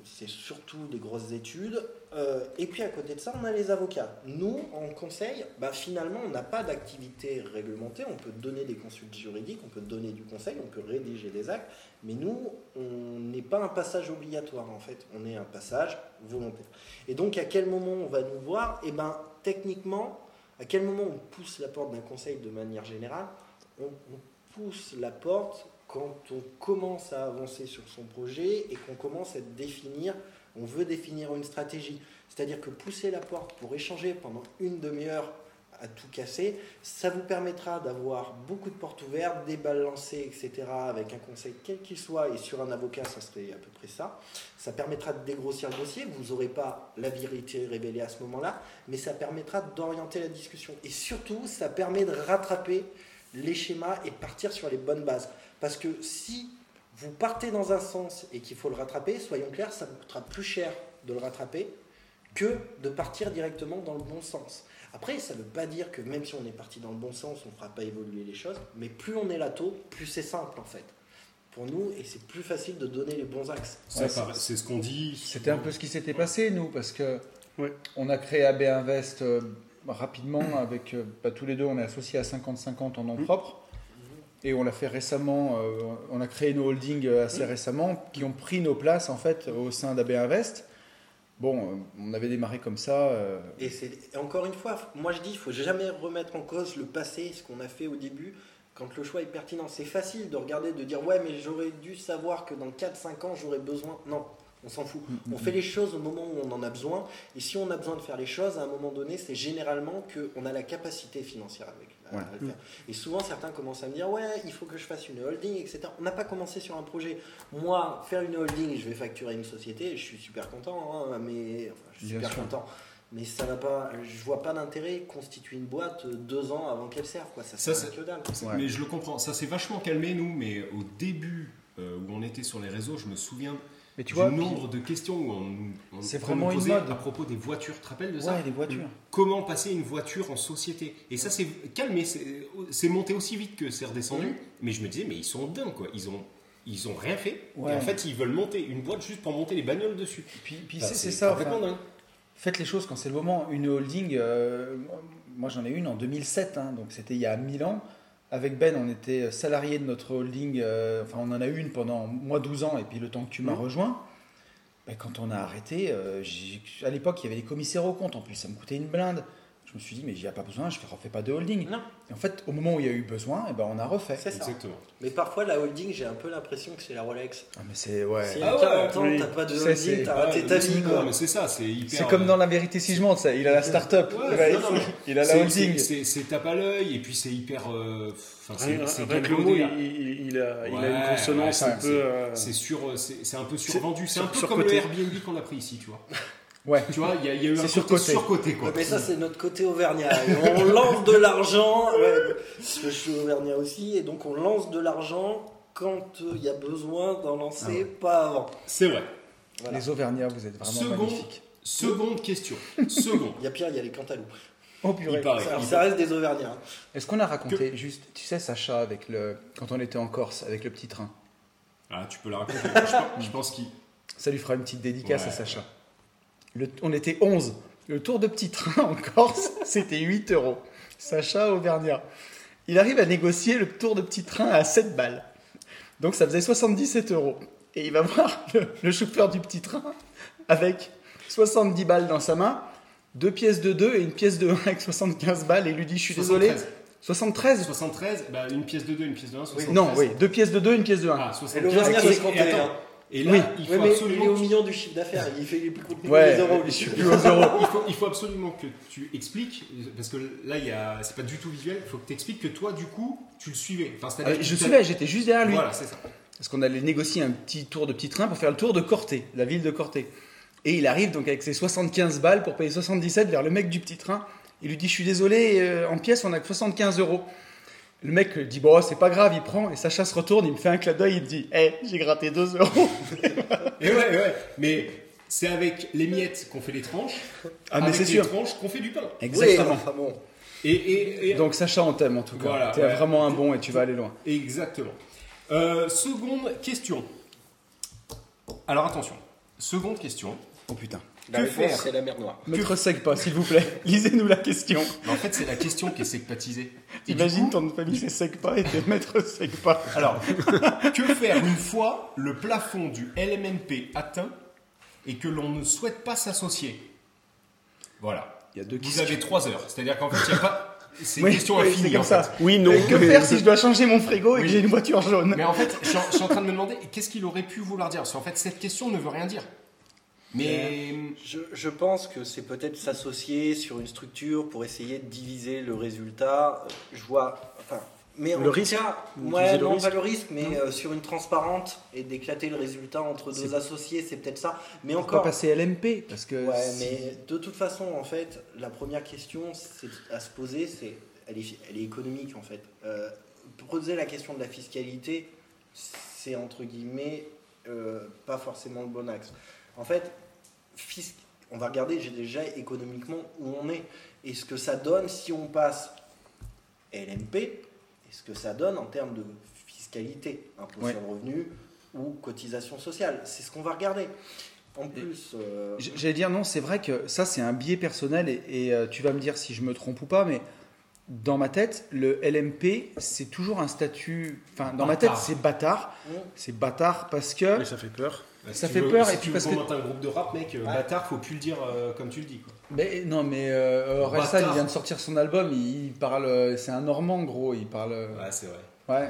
C'est surtout des grosses études. Euh, et puis à côté de ça, on a les avocats. Nous, en conseil, bah, finalement, on n'a pas d'activité réglementée. On peut donner des consultes juridiques, on peut donner du conseil, on peut rédiger des actes. Mais nous, on n'est pas un passage obligatoire en fait. On est un passage volontaire. Et donc, à quel moment on va nous voir? Eh ben, techniquement, à quel moment on pousse la porte d'un conseil de manière générale? On, on pousse la porte quand on commence à avancer sur son projet et qu'on commence à définir, on veut définir une stratégie. C'est-à-dire que pousser la porte pour échanger pendant une demi-heure à tout casser, ça vous permettra d'avoir beaucoup de portes ouvertes, des balles lancées, etc., avec un conseil quel qu'il soit, et sur un avocat, ça serait à peu près ça. Ça permettra de dégrossir le dossier, vous n'aurez pas la vérité révélée à ce moment-là, mais ça permettra d'orienter la discussion. Et surtout, ça permet de rattraper les schémas et partir sur les bonnes bases. Parce que si vous partez dans un sens et qu'il faut le rattraper, soyons clairs, ça vous coûtera plus cher de le rattraper que de partir directement dans le bon sens. Après, ça ne veut pas dire que même si on est parti dans le bon sens, on ne fera pas évoluer les choses, mais plus on est là tôt, plus c'est simple en fait. Pour nous, et c'est plus facile de donner les bons axes. Ouais, c'est ce qu'on dit. C'était un peu ce qui s'était passé, nous, parce que Ouais. on a créé AB Invest euh, rapidement, avec euh, bah, tous les deux, on est associés à 50-50 en nom Mhm. propre. Et on l'a fait récemment, euh, on a créé nos holdings euh, assez récemment, qui ont pris nos places en fait au sein d'AB Invest. Bon, euh, on avait démarré comme ça. euh, Et, c'est, encore une fois, moi je dis, il faut jamais remettre en cause le passé, ce qu'on a fait au début, quand le choix est pertinent. C'est facile de regarder, de dire, ouais, mais j'aurais dû savoir que dans 4-5 ans, j'aurais besoin. Non, on s'en fout. On fait les choses au moment où on en a besoin. Et si on a besoin de faire les choses, à un moment donné, c'est généralement qu'on a la capacité financière avec, à- Ouais. à le faire. Et souvent, certains commencent à me dire, ouais, il faut que je fasse une holding, etc. On n'a pas commencé sur un projet. Moi, faire une holding, je vais facturer une société, je suis super content, hein, mais enfin, je suis Bien super sûr. content. Mais ça n'a pas, je vois pas d'intérêt constituer une boîte deux ans avant qu'elle serve, quoi. Ça, c'est- que dalle. Ouais. Mais je le comprends. Ça s'est vachement calmé, nous, mais au début euh, où on était sur les réseaux, je me souviens Mais tu du vois, nombre de questions où on, nous- on- C'est vraiment une mode. à propos des voitures. Tu te rappelles de ça ouais, les voitures. Comment passer une voiture en société Et ça, c'est calmé. c'est- monté aussi vite que c'est redescendu. Mais je me disais, mais ils sont dingues, quoi. Ils ont, ils ont rien fait. Ouais. Et en fait, ils veulent monter une boîte juste pour monter les bagnoles dessus. Puis, puis c'est, ça. enfin. Faites les choses quand c'est le moment. Une holding, euh, moi j'en ai une en 2007, hein, donc c'était il y a 1000 ans. Avec Ben, on était salarié de notre holding, euh, enfin on en a une pendant moi 12 ans, et puis le temps que tu m'as Mhm. rejoint, ben, quand on a arrêté, euh, à l'époque il y avait les commissaires aux comptes, en plus ça me coûtait une blinde. Je me suis dit, mais j'y a pas besoin, je ne refais pas de holding. Non, Et en fait, au moment où il y a eu besoin, eh ben, on a refait. c'est ça. Exactement. Mais parfois, la holding, j'ai un peu l'impression que c'est la Rolex. Ah, mais c'est ouais. Si Ah à 40 ans, oui. t'as pas de holding, t'as raté Ouais, ta vie, c'est- quoi. non, mais c'est ça, c'est hyper. C'est comme dans la vérité si je monte, ça. Il a la start-up, Ouais, Ouais, non, non, mais il a la C'est- holding. c'est- C'est c'est tape à l'œil et puis c'est hyper. euh, Enfin, c'est Rien que le mot, il, il- il a, il a Ouais, une consonance ouais, un c'est- peu. euh, C'est sur, c'est c'est un peu survendu. C'est un sur- peu comme le. Airbnb qu'on a pris ici, tu vois. Ouais. Tu vois, il y, y a eu un côté surcoté. surcoté, quoi. Ouais, mais ça, c'est notre côté auvergnat. On lance de l'argent. Ouais, parce que je suis auvergnat aussi. Et donc, on lance de l'argent quand euh, il y a besoin d'en lancer, pas avant. C'est vrai. Voilà. Les Auvergnats, vous êtes vraiment Second. magnifiques. Seconde question. Seconde. Il y a pire, il y a les cantaloupes. Oh purée. Il paraît. Il ça reste des Auvergnats. hein. Est-ce qu'on a raconté juste, tu sais, Sacha, avec le, quand on était en Corse, avec le petit train? Ah, tu peux la raconter. je pense, je pense qu'il. Ça lui fera une petite dédicace Ouais. à Sacha. Le- on était 11. Le tour de petit train en Corse, c'était 8 euros. Sacha Auvergnat. Il arrive à négocier le tour de petit train à 7 balles. Donc ça faisait 77 euros. Et il va voir le, le chauffeur du petit train avec 70 balles dans sa main, deux pièces de 2 et une pièce de 1 avec 75 balles. Et lui dit Je suis désolé. 73. 73 73, bah, une pièce de 2, une pièce de 1, 73. Non, oui, deux pièces de 2 une pièce de 1. Ah, Et 73. l'Auvergnat, Et c'est compté. attends. Et là, Oui. il faut Ouais, mais il est absolument. au million du chiffre d'affaires. Il fait les plus coûte Ouais, les euros. je suis plus aux euros. Il faut, il faut absolument que tu expliques, parce que là, il y a, c'est pas du tout visuel, il faut que tu expliques que toi, du coup, tu le suivais. Enfin, c'est-à-dire Ah, je tu suivais, j'étais juste derrière lui. Voilà, c'est ça. Parce qu'on allait négocier un petit tour de petit train pour faire le tour de Corté, la ville de Corté. Et il arrive donc avec ses 75 balles pour payer 77 vers le mec du petit train. Il lui dit Je suis désolé, euh, en pièces on a que 75 euros. Le mec dit Bon, c'est pas grave, il prend. Et Sacha se retourne, il me fait un clin d'œil, il me dit Eh, j'ai gratté 2 euros. Et ouais, ouais. Mais c'est avec les miettes qu'on fait les tranches. Ah, mais avec c'est les sûr. tranches qu'on fait du pain. Exactement. Oui, enfin bon. Et, et, et- Donc Sacha, on t'aime en tout cas. Voilà, T'es ouais. vraiment un bon et tu vas aller loin. Exactement. Euh, seconde question. Alors attention. Seconde question. Oh putain. La Que faire c'est la mer Noire. Me ressec pas, s'il vous plaît. Lisez-nous la question. Mais en fait, c'est la question qui est secpatisée. Imagine coup, ton famille c'est sec pas et t'es maître sec pas. Alors, que faire une fois le plafond du LMNP atteint et que l'on ne souhaite pas s'associer? Voilà. Il y a deux Vous questions. avez trois heures. C'est-à-dire qu'en fait, il n'y a pas. C'est une Oui, question oui, infinie. c'est comme en ça. fait. Oui, non. que faire si je dois changer mon frigo et que j'ai une voiture jaune? Mais en fait, je suis, en, je suis en train de me demander qu'est-ce qu'il aurait pu vouloir dire? Parce qu'en fait, cette question ne veut rien dire. Mais. Je, je pense que c'est peut-être s'associer sur une structure pour essayer de diviser le résultat. Je vois. Enfin, mais Le risque cas, ouais, le non, risque pas le risque, mais euh, sur une transparente et d'éclater le résultat entre deux associés, c'est peut-être ça. Mais Pas encore. passer LMP parce que Ouais, si- mais de toute façon, en fait, la première question à se poser, c'est elle est, elle est économique en fait. Euh, poser la question de la fiscalité, c'est entre guillemets euh, pas forcément le bon axe. En fait, fisc- on va regarder j'ai déjà économiquement où on est et ce que ça donne si on passe LMP et ce que ça donne en termes de fiscalité, impôt Ouais. sur le revenu ou cotisation sociale. C'est ce qu'on va regarder. En plus, euh, J'allais dire non, c'est vrai que ça c'est un biais personnel et, et, euh, tu vas me dire si je me trompe ou pas, mais dans ma tête, le LMP c'est toujours un statut. Enfin, dans ma tête c'est bâtard. Mm. C'est bâtard parce que. Mais ça fait peur. Bah, si ça fait veux- peur, si et puis parce que- un groupe de rap, mec, euh, bâtard, faut plus le dire euh, comme tu le dis. Quoi. Mais, non, mais euh, Bâtard. il vient de sortir son album, il, il parle. euh, C'est un Normand gros, il parle. euh, Ouais, c'est vrai. Ouais,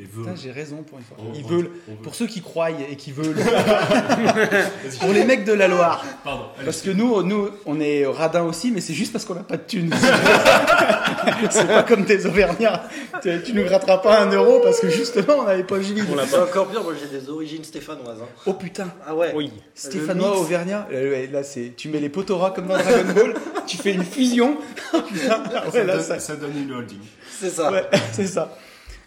Les vœux. Putain, j'ai raison pour une fois. On- Ils on- veulent. on veut. Pour ceux qui croient et qui veulent. pour les mecs de la Loire. Pardon. allez, Parce que nous, nous, on est radins aussi, mais c'est juste parce qu'on n'a pas de thunes. c'est pas comme des Auvergnats. Tu, tu nous gratteras pas un euro parce que justement, on n'avait pas Julie. On l'a c'est pas. encore pire, moi j'ai des origines stéphanoises. hein. Oh putain, Ah ouais Oui. Stéphanois, mix. Auvergnat. Euh, ouais, Là, c'est, tu mets les potoras comme dans Dragon Ball, tu fais une fusion. Putain, ouais, ça, là, donne, ça- ça donne une holding. C'est ça. Ouais, c'est ça.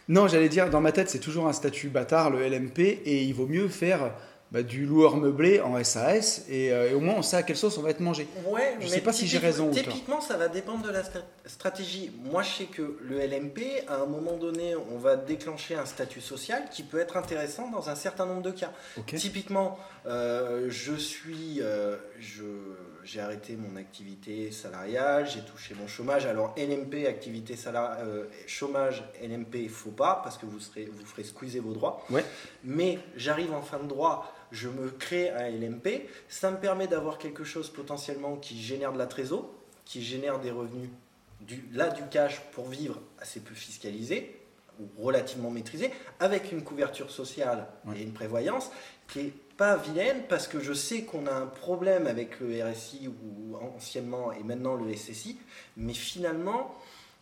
Non, j'allais dire, dans ma tête, c'est toujours un statut bâtard, le LMP, et il vaut mieux faire bah, du loueur meublé en SAS, et, euh, et au moins on sait à quelle sauce on va être mangé. Ouais, Je mais sais pas si j'ai raison. Typiquement, ça va dépendre de la stra- stratégie. Moi, je sais que le LMP, à un moment donné, on va déclencher un statut social qui peut être intéressant dans un certain nombre de cas. Typiquement, euh, je suis, euh, je, j'ai arrêté mon activité salariale, j'ai touché mon chômage. Alors LMP, activité salariale, euh, chômage, LMP, faut pas parce que vous serez, vous ferez squeezer vos droits. Ouais. Mais j'arrive en fin de droit, je me crée un LMP, ça me permet d'avoir quelque chose potentiellement qui génère de la trésor, qui génère des revenus, du, là du cash pour vivre assez peu fiscalisé ou relativement maîtrisé, avec une couverture sociale Ouais. et une prévoyance qui est pas vilaine parce que je sais qu'on a un problème avec le RSI ou anciennement et maintenant le SSI, mais finalement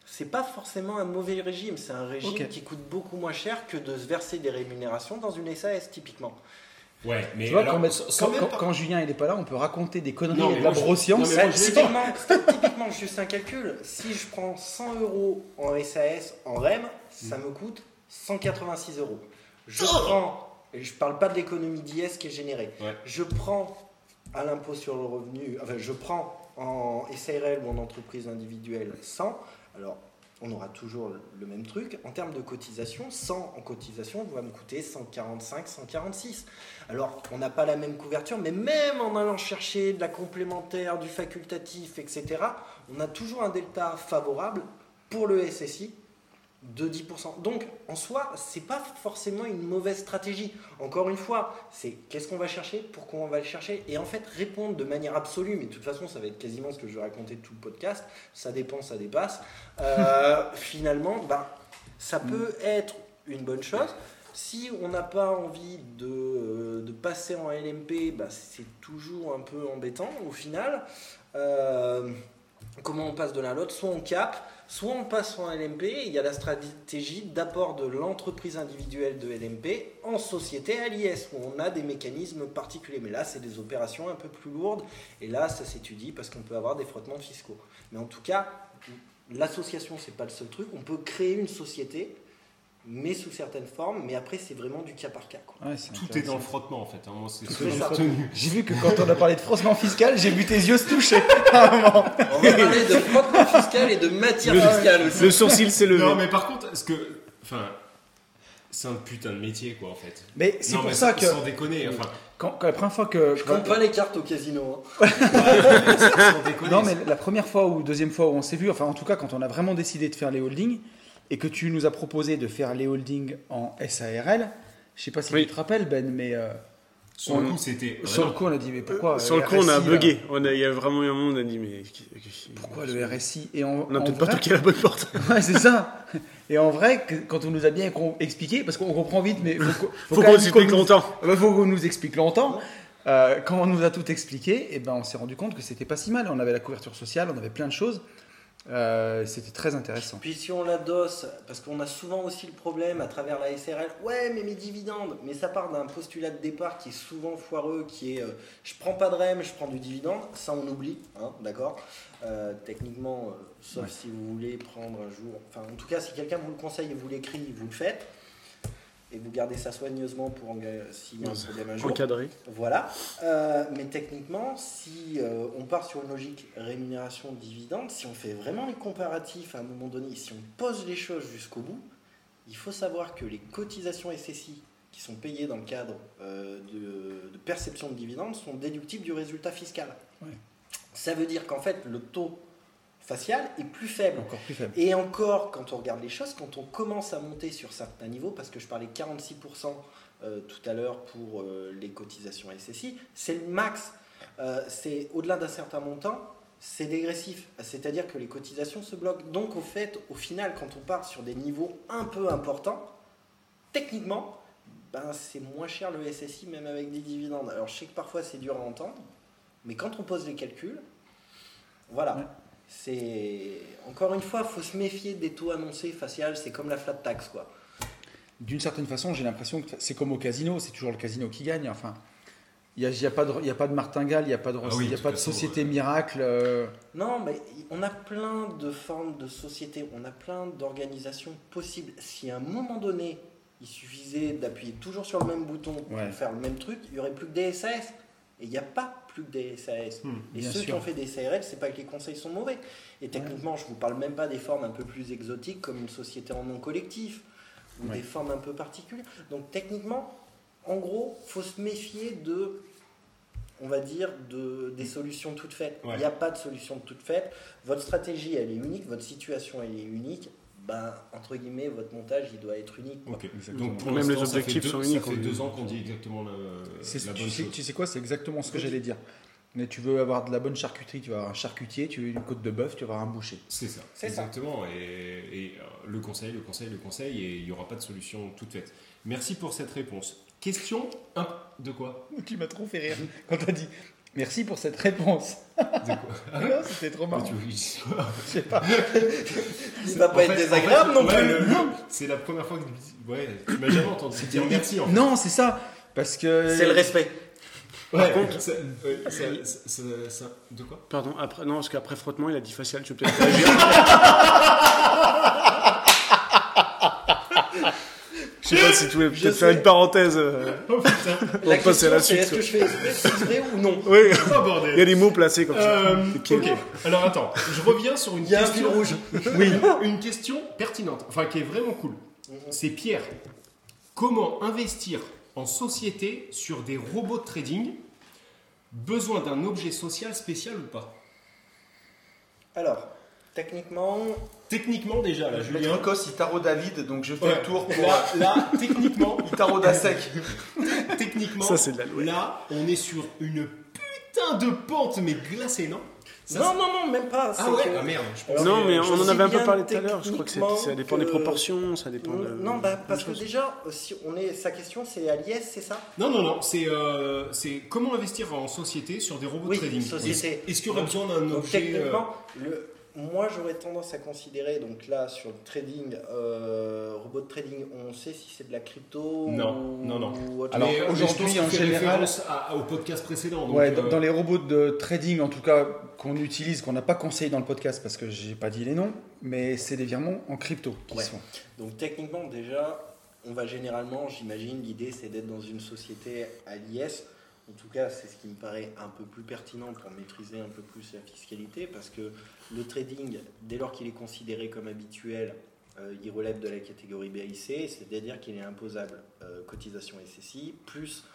c'est pas forcément un mauvais régime, c'est un régime qui coûte beaucoup moins cher que de se verser des rémunérations dans une SAS typiquement. Ouais, mais Tu vois, alors, quand, quand- quand- pas- quand Julien il est pas là, on peut raconter des conneries Non, et de la je- typiquement, c'est typiquement juste un calcul. Si je prends 100 euros en SAS, en REM, ça me coûte 186 euros. Je prends, et je parle pas de l'économie d'IS qui est générée, Ouais. je prends à l'impôt sur le revenu, enfin je prends en SARL ou en entreprise individuelle 100, alors on aura toujours le même truc. En termes de cotisation, 100 en cotisation va me coûter 145, 146. Alors, on n'a pas la même couverture, mais même en allant chercher de la complémentaire, du facultatif, etc., on a toujours un delta favorable pour le SSI de 10%. Donc, en soi, c'est pas forcément une mauvaise stratégie. Encore une fois, c'est qu'est-ce qu'on va chercher, pourquoi on va le chercher, et en fait répondre de manière absolue. Mais de toute façon, ça va être quasiment ce que je vais raconter tout le podcast. Ça dépend, ça dépasse. Euh, finalement, bah, ça peut être une bonne chose. Si on n'a pas envie de, euh, de, passer en LMP, bah, c'est toujours un peu embêtant au final. Euh, comment on passe de l'un à l'autre Soit on cap, soit on passe en LMP. Il y a la stratégie d'apport de l'entreprise individuelle de LMP en société à l'IS, où on a des mécanismes particuliers. Mais là, c'est des opérations un peu plus lourdes. Et là, ça s'étudie parce qu'on peut avoir des frottements fiscaux. Mais en tout cas, l'association, c'est pas le seul truc. On peut créer une société mais sous certaines formes, mais après c'est vraiment du cas par cas. Quoi. Ouais, Tout est dans le frottement en fait. Hein. Moi, c'est J'ai vu que quand on a parlé de frottement fiscal, j'ai vu tes yeux se toucher. on va parler de frottement fiscal et de matière fiscale aussi. Le sourcil s'est levé. Non, mais par contre, ce que, enfin, c'est un putain de métier quoi en fait. Mais c'est pour ça que. Sans déconner, enfin. Quand, la première fois que. Je compte pas les cartes au casino. Hein. non, mais la première fois ou deuxième fois où on s'est vu, enfin en tout cas quand on a vraiment décidé de faire les holdings et que tu nous as proposé de faire les holdings en SARL, je sais pas si tu te rappelles Ben, mais euh, sur le coup c'était sur le coup on a dit mais pourquoi sur le coup on a bugué, on a, il y a vraiment eu un moment on a dit mais pourquoi le RSI et on n'a peut-être pas toqué la bonne porte. ouais c'est ça. Et en vrai, quand on nous a bien expliqué, parce qu'on comprend vite, mais faut, faut, qu'on nous explique longtemps. Il faut qu'on nous explique longtemps. Euh, quand on nous a tout expliqué, et eh ben on s'est rendu compte que c'était pas si mal. On avait la couverture sociale, on avait plein de choses. Euh, c'était très intéressant. Puis si on l'adosse, parce qu'on a souvent aussi le problème à travers la SRL, ouais mais mes dividendes, mais ça part d'un postulat de départ qui est souvent foireux, qui est euh, je prends pas de REM, je prends du dividende, ça on oublie, hein, d'accord? Euh, Techniquement, sauf si vous voulez prendre un jour, enfin en tout cas si quelqu'un vous le conseille et vous l'écrit, vous le faites et vous gardez ça soigneusement pour s'il y a un problème un jour. Encadré. Voilà. Euh, mais techniquement, si euh, on part sur une logique rémunération dividende, si on fait vraiment les comparatifs à un moment donné, si on pose les choses jusqu'au bout, il faut savoir que les cotisations SSI qui sont payées dans le cadre euh, de, perception de dividendes sont déductibles du résultat fiscal. Ça veut dire qu'en fait, le taux facial est plus faible. Encore plus faible. Et encore, quand on regarde les choses, quand on commence à monter sur certains niveaux, parce que je parlais 46% euh, tout à l'heure pour euh, les cotisations SSI, c'est le max. Euh, c'est au-delà d'un certain montant, c'est dégressif. C'est-à-dire que les cotisations se bloquent. Donc au fait, au final, quand on part sur des niveaux un peu importants, techniquement, ben, c'est moins cher le SSI même avec des dividendes. Alors je sais que parfois c'est dur à entendre, mais quand on pose les calculs, voilà c'est encore une fois, faut se méfier des taux annoncés facial. C'est comme la flat tax, quoi. D'une certaine façon, j'ai l'impression que c'est comme au casino. C'est toujours le casino qui gagne. Enfin, il n'y a, a, pas de, a pas de martingale, il n'y a pas de, ah a pas de société miracle. Euh. Non, mais on a plein de formes de sociétés, on a plein d'organisations possibles. Si à un moment donné, il suffisait d'appuyer toujours sur le même bouton pour faire le même truc, il n'y aurait plus que des SAS. Et il n'y a pas plus que des SAS. Hmm, et ceux qui ont fait des CRL, c'est pas que les conseils sont mauvais. Et techniquement, je vous parle même pas des formes un peu plus exotiques comme une société en nom collectif ou des formes un peu particulières. Donc techniquement, en gros, faut se méfier de on va dire, de, des solutions toutes faites. Il n'y a pas de solution toute faite. Votre stratégie, elle est unique, votre situation, elle est unique. Ben, entre guillemets, votre montage, il doit être unique. Donc, même les objectifs sont uniques. Ça fait deux ans qu'on dit exactement la, la tu, sais, tu sais quoi, c'est exactement ce que j'allais dire. Mais tu veux avoir de la bonne charcuterie, tu vas avoir un charcutier, tu veux une côte de bœuf, tu vas avoir un boucher. C'est ça, exactement. Et, et, euh, le conseil, le conseil, le conseil, et il n'y aura pas de solution toute faite. Merci pour cette réponse. Question 1 de quoi? Tu m'as trop fait rire quand tu as dit Merci pour cette réponse. De quoi non, c'était trop marrant. Je sais pas. Ça va pas être désagréable non plus. C'est la première fois que ouais, tu m'as jamais entendu dire merci. En fait. Non, c'est ça. Parce que. C'est le respect. Ouais, Par contre, ça, ça, de quoi? Pardon, après, non, parce qu'après frottement, il a dit facial, je peux peut-être réagir. je Je sais pas si tu voulais peut-être faire une parenthèse. euh, Oh putain. On La va passer à la question, c'est suite. est-ce que je fais exprès, c'est vrai ou non? Oui, Oh bordel. il y a des mots placés comme ça. Euh, ok. Alors attends, je reviens sur une Il y a un question. rouge. Oui, une question pertinente, enfin qui est vraiment cool. C'est Pierre. Comment investir en société sur des robots de trading? Besoin d'un objet social spécial ou pas? Alors, techniquement, Techniquement déjà, là, Maître Julien. Cos, il tarot David, donc je fais Ouais. le tour pour. Là, là, techniquement, Il tarot d'Asec. techniquement, Ça, c'est de la loi. là, on est sur une putain de pente, mais glacée, non? Ça, non, non, non, même pas. Ah c'est ouais que- Ah merde, je pense. Non, mais je on en avait un peu parlé tout à l'heure. Je crois que c'est- ça dépend des que- proportions, ça dépend de. Non, bah, parce que déjà, si on est, sa question c'est à l'IS, c'est ça? Non, non, non, c'est euh, c'est comment investir en société sur des robots Oui, de trading. société. Est-ce est-ce qu'il y aurait besoin d'un objet euh, techniquement, le, moi j'aurais tendance à considérer, donc là sur le trading, euh, robot de trading, on sait si c'est de la crypto Non, ou, non, non. ou autre Alors, mais, euh, aujourd'hui, en général- référence à- au podcast précédent. donc, Ouais, euh, dans, dans les robots de trading, en tout cas, qu'on utilise, qu'on n'a pas conseillé dans le podcast parce que j'ai pas dit les noms, mais c'est des virements en crypto qui Ouais. sont. Donc techniquement déjà, on va généralement, j'imagine, l'idée c'est d'être dans une société à l'IS. En tout cas, c'est ce qui me paraît un peu plus pertinent pour maîtriser un peu plus la fiscalité, parce que le trading, dès lors qu'il est considéré comme habituel, euh, il relève de la catégorie BIC, c'est-à-dire qu'il est imposable euh, cotisation SSI plus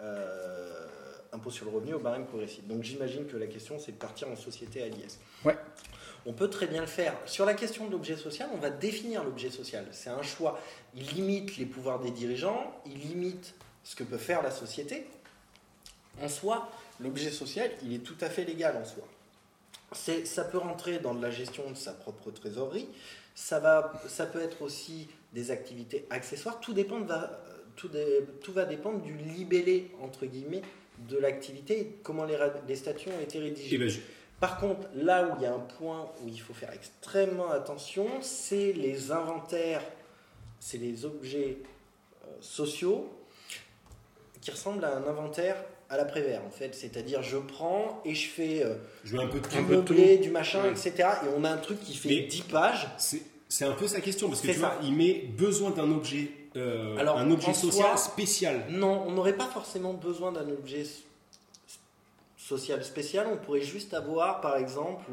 euh, impôt sur le revenu au barème progressif. Donc j'imagine que la question c'est de partir en société à l'IS. Ouais. On peut très bien le faire. Sur la question de l'objet social, on va définir l'objet social. C'est un choix. Il limite les pouvoirs des dirigeants, il limite ce que peut faire la société. En soi, l'objet social, il est tout à fait légal en soi. C'est- Ça peut rentrer dans de la gestion de sa propre trésorerie. Ça, va, ça peut être aussi des activités accessoires. Tout, dépend de va, tout, dé- tout va dépendre du libellé, entre guillemets, de l'activité et comment les, statuts ont été rédigés. ben, je- Par contre, là où il y a un point où il faut faire extrêmement attention, c'est les inventaires, c'est les objets euh, sociaux qui ressemblent à un inventaire à la Prévert en fait. C'est-à-dire je prends et je fais euh, je un peu de du meublé, du machin, Ouais. etc. Et on a un truc qui fait Mais- 10 pages. C'est un peu sa question parce que tu ça. vois, il met besoin d'un objet, euh, Alors, un objet social soi- spécial. Non, on n'aurait pas forcément besoin d'un objet social spécial. On pourrait juste avoir, par exemple,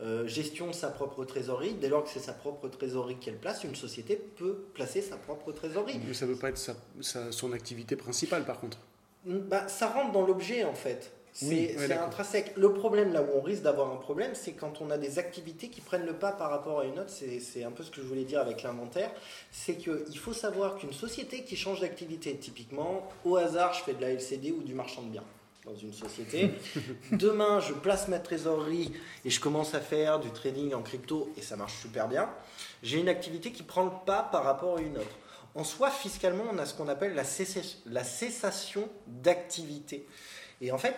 euh, gestion de sa propre trésorerie. Dès lors que c'est sa propre trésorerie qu'elle place, une société peut placer sa propre trésorerie. Mais ça ne veut pas être sa- sa- son activité principale, par contre. Bah, ça rentre dans l'objet en fait. C'est Oui, ouais, intrinsèque. Le problème, là où on risque d'avoir un problème, c'est quand on a des activités qui prennent le pas par rapport à une autre. C'est un peu ce que je voulais dire avec l'inventaire. C'est qu'il faut savoir qu'une société qui change d'activité, typiquement, au hasard, je fais de la LCD ou du marchand de biens dans une société. Demain, je place ma trésorerie et je commence à faire du trading en crypto et ça marche super bien. J'ai une activité qui prend le pas par rapport à une autre. En soi, fiscalement, on a ce qu'on appelle la, cessa- la cessation d'activité. Et en fait,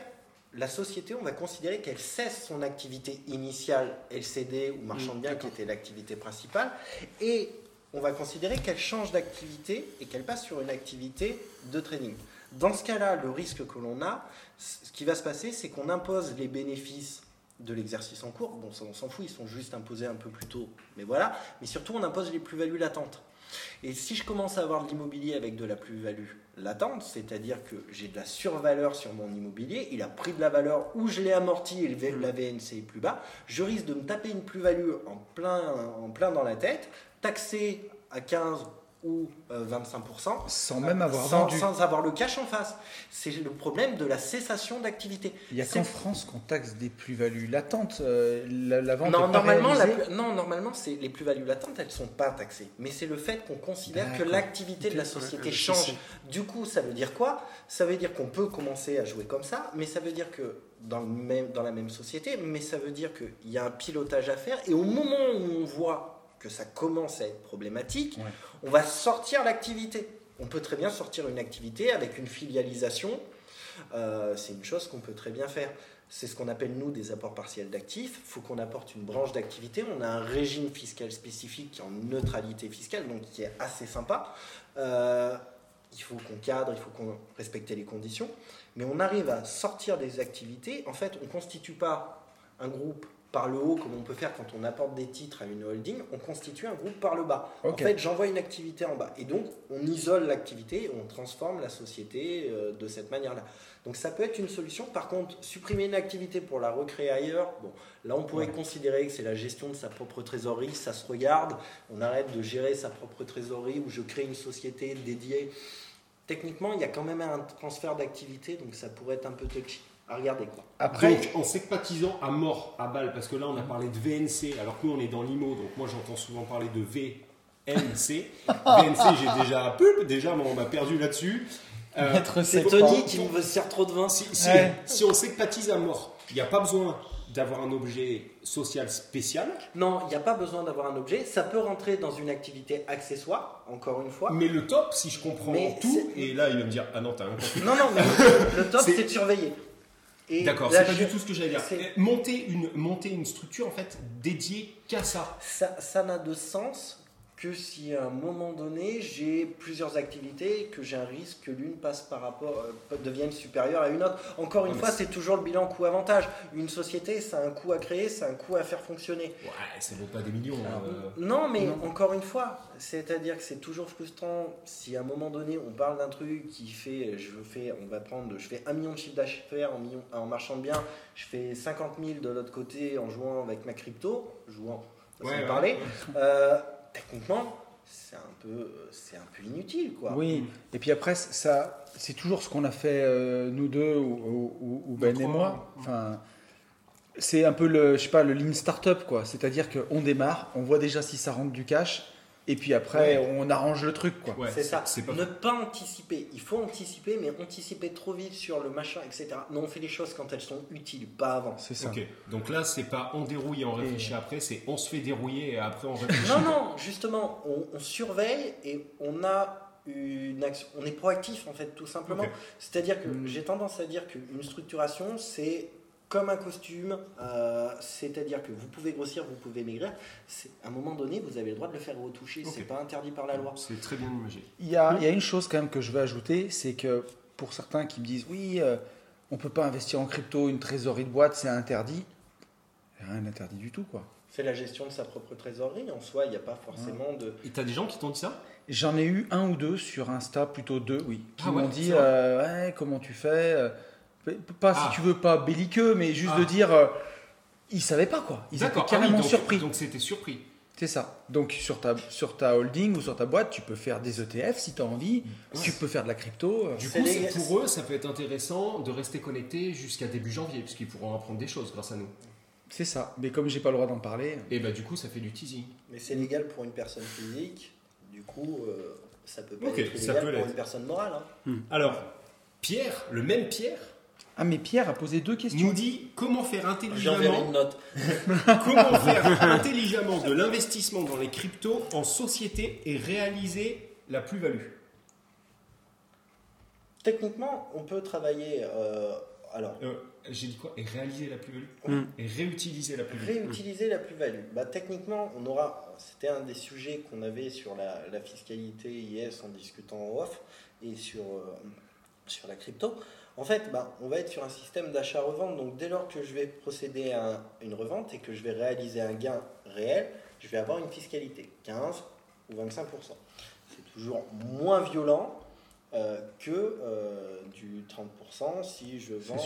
la société, on va considérer qu'elle cesse son activité initiale, LCD ou marchand de biens, qui était l'activité principale, et on va considérer qu'elle change d'activité et qu'elle passe sur une activité de trading. Dans ce cas-là, le risque que l'on a, ce qui va se passer, c'est qu'on impose les bénéfices de l'exercice en cours. Bon, ça, on s'en fout, ils sont juste imposés un peu plus tôt, mais voilà. Mais surtout, on impose les plus-values latentes. Et si je commence à avoir de l'immobilier avec de la plus-value latente, c'est-à-dire que j'ai de la survaleur sur mon immobilier, il a pris de la valeur ou je l'ai amorti et le V- la VNC est plus bas, je risque de me taper une plus-value en plein, en plein dans la tête, taxé à 15 ou euh, 25%, Sans même avoir sans, vendu. sans avoir le cash en face. C'est le problème de la cessation d'activité. Il n'y a qu'en France qu'on taxe des plus-values latentes. euh, la, la vente Non, normalement, la non, normalement, c'est les plus-values latentes, elles sont pas taxées. Mais c'est le fait qu'on considère que l'activité de la société change. Du coup, ça veut dire quoi? Ça veut dire qu'on peut commencer à jouer comme ça, mais ça veut dire que dans, le même, dans la même société, mais ça veut dire qu'il y a un pilotage à faire. Et au moment où on voit que ça commence à être problématique, Ouais. on va sortir l'activité. On peut très bien sortir une activité avec une filialisation. Euh, c'est une chose qu'on peut très bien faire. C'est ce qu'on appelle, nous, des apports partiels d'actifs. Il faut qu'on apporte une branche d'activité. On a un régime fiscal spécifique qui est en neutralité fiscale, donc qui est assez sympa. Euh, il faut qu'on cadre, il faut qu'on respecte les conditions. Mais on arrive à sortir des activités. En fait, on ne constitue pas un groupe par le haut, comme on peut faire quand on apporte des titres à une holding, on constitue un groupe par le bas. En fait, j'envoie une activité en bas. Et donc, on isole l'activité on transforme la société euh, de cette manière-là. Donc, ça peut être une solution. Par contre, supprimer une activité pour la recréer ailleurs, bon, là, on pourrait considérer que c'est la gestion de sa propre trésorerie. Ça se regarde. On arrête de gérer sa propre trésorerie ou je crée une société dédiée. Techniquement, il y a quand même un transfert d'activité, donc ça pourrait être un peu touchy. À regarder, quoi. Après, Donc, en secpatisant à mort, à balle, parce que là, on a parlé de VNC, alors que nous, on est dans l'IMO, donc moi, j'entends souvent parler de VNC. VNC, j'ai déjà pulp, déjà, moi, on m'a perdu là-dessus. Euh, Maître C'est. Tony qui me sert trop de vin. si, si- Ouais. si on secpatise à mort, il n'y a pas besoin d'avoir un objet social spécial, Non, il n'y a pas besoin d'avoir un objet. Ça peut rentrer dans une activité accessoire, encore une fois. mais le top, si je comprends Mais tout, et là, il va me dire, ah non, t'as un. Non, non, mais le, top, c'est de surveiller. D'accord, c'est pas du tout ce que j'allais dire. Monter une, monter une structure, en fait, dédiée qu'à ça. Ça ça n'a de sens que si à un moment donné, j'ai plusieurs activités que j'ai un risque que l'une passe par rapport, euh, devienne supérieure à une autre. Encore une fois, c'est toujours le bilan coût-avantage. Une société, ça a un coût à créer, ça a un coût à faire fonctionner. Ouais, ça vaut pas des millions. euh. Non, mais Non. encore une fois, c'est-à-dire que c'est toujours frustrant si à un moment donné on parle d'un truc qui fait, je fais, on va prendre, je fais un million de chiffre d'affaires en, million- en marchand de biens, je fais 50 000 de l'autre côté en jouant avec ma crypto, jouant, Ouais, ouais. parler. Euh, techniquement, c'est un peu, c'est un peu inutile, quoi. Oui, et puis après, ça, c'est toujours ce qu'on a fait euh, nous deux ou, ou- ou Ben et moi. Enfin, c'est un peu le, je sais pas, le lean startup quoi. C'est-à-dire qu'on démarre, on voit déjà si ça rentre du cash, et puis après Ouais. on arrange le truc quoi. Ouais, c'est ça. C'est pas ne pas anticiper. Il faut anticiper, mais anticiper trop vite sur le machin, etc. Non, on fait les choses quand elles sont utiles, pas avant. C'est ça. Ok, donc là, c'est pas on dérouille et on réfléchit après, c'est on se fait dérouiller et après on réfléchit. Non, non, justement, on, on surveille et on a une action. On est proactif, en fait, tout simplement. C'est-à-dire que Mm. j'ai tendance à dire qu'une structuration, c'est comme un costume, euh, c'est-à-dire que vous pouvez grossir, vous pouvez maigrir. C'est- À un moment donné, vous avez le droit de le faire retoucher, Ok. c'est pas interdit par la loi. C'est très bien imagé. Il y, a, il y a une chose quand même que je veux ajouter, c'est que pour certains qui me disent oui, euh, on peut pas investir en crypto, une trésorerie de boîte, c'est interdit. Rien d'interdit du tout quoi. C'est la gestion de sa propre trésorerie. En soi, il n'y a pas forcément de. Et t'as des gens qui t'ont dit ça? J'en ai eu un ou deux sur Insta, plutôt deux, oui, qui Ah ouais, m'ont dit euh, Ouais, comment tu fais Pas Ah. si tu veux, pas belliqueux, mais juste Ah. de dire euh, ils savaient pas quoi. Ils étaient ah oui, carrément donc- surpris. Donc c'était surpris. C'est ça. Donc sur ta, sur ta holding ou sur ta boîte, tu peux faire des ETF si tu as envie. Ouais. Tu peux faire de la crypto. euh. Du coup, les- pour eux, ça peut être intéressant de rester connecté jusqu'à début janvier, puisqu'ils pourront apprendre des choses grâce à nous. C'est ça. Mais comme j'ai pas le droit d'en parler. Et bah du coup, ça fait du teasing. Mais c'est légal pour une personne physique. Du coup, euh, ça peut pas Ok, être peut pour une personne morale. hein. Alors, Pierre, le même Pierre, Ah, mais Pierre a posé deux questions. nous dit comment faire intelligemment, une note. comment faire intelligemment de l'investissement dans les cryptos en société et réaliser la plus-value? Techniquement, on peut travailler. euh, alors, Euh, J'ai dit quoi? Et réaliser la plus-value? Mm. Et réutiliser la plus-value. réutiliser la plus-value. Bah, techniquement, on aura. C'était un des sujets qu'on avait sur la, la fiscalité IS en discutant en off et sur, euh, sur la crypto. En fait, bah, on va être sur un système d'achat-revente. Donc, dès lors que je vais procéder à un- une revente et que je vais réaliser un gain réel, je vais avoir une fiscalité 15 ou 25%. C'est toujours moins violent euh, que euh, du 30% si je vends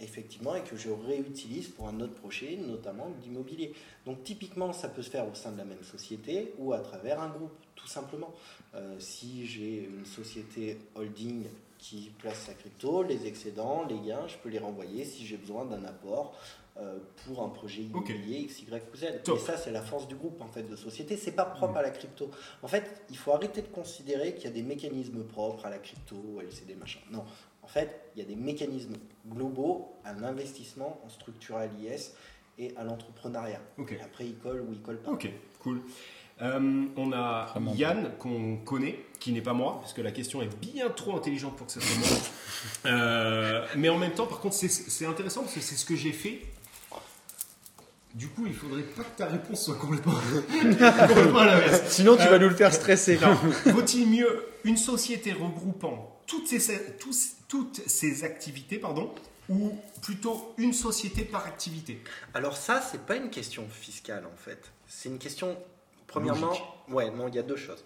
effectivement et que je réutilise pour un autre projet, notamment l'immobilier. Donc typiquement, ça peut se faire au sein de la même société ou à travers un groupe, tout simplement. Euh, si j'ai une société holding qui place sa crypto, les excédents, les gains, je peux les renvoyer si j'ai besoin d'un apport euh, pour un projet immobilier X, Y ou Z. Top. Et ça, c'est la force du groupe en fait de société. C'est pas propre à la crypto. En fait, il faut arrêter de considérer qu'il y a des mécanismes propres à la crypto, LCD, machin. Non. En fait, il y a des mécanismes globaux à l'investissement en structural IS et à l'entrepreneuriat. Après, il colle ou il colle pas. Ok, cool. Euh, on a Vraiment Yann qu'on connaît, qui n'est pas moi, parce que la question est bien trop intelligente pour que ça soit moi. Euh, mais en même temps, par contre, c'est- c'est intéressant parce que c'est ce que j'ai fait. Du coup, il faudrait pas que ta réponse soit complètement, complètement à l'inverse. Sinon, tu Euh, vas nous le faire stresser. Non. Vaut-il mieux une société regroupant toutes ces, tous- toutes ces activités pardon, ou plutôt une société par activité? Alors ça, c'est pas une question fiscale en fait. C'est une question, premièrement, ouais, non, il y a deux choses.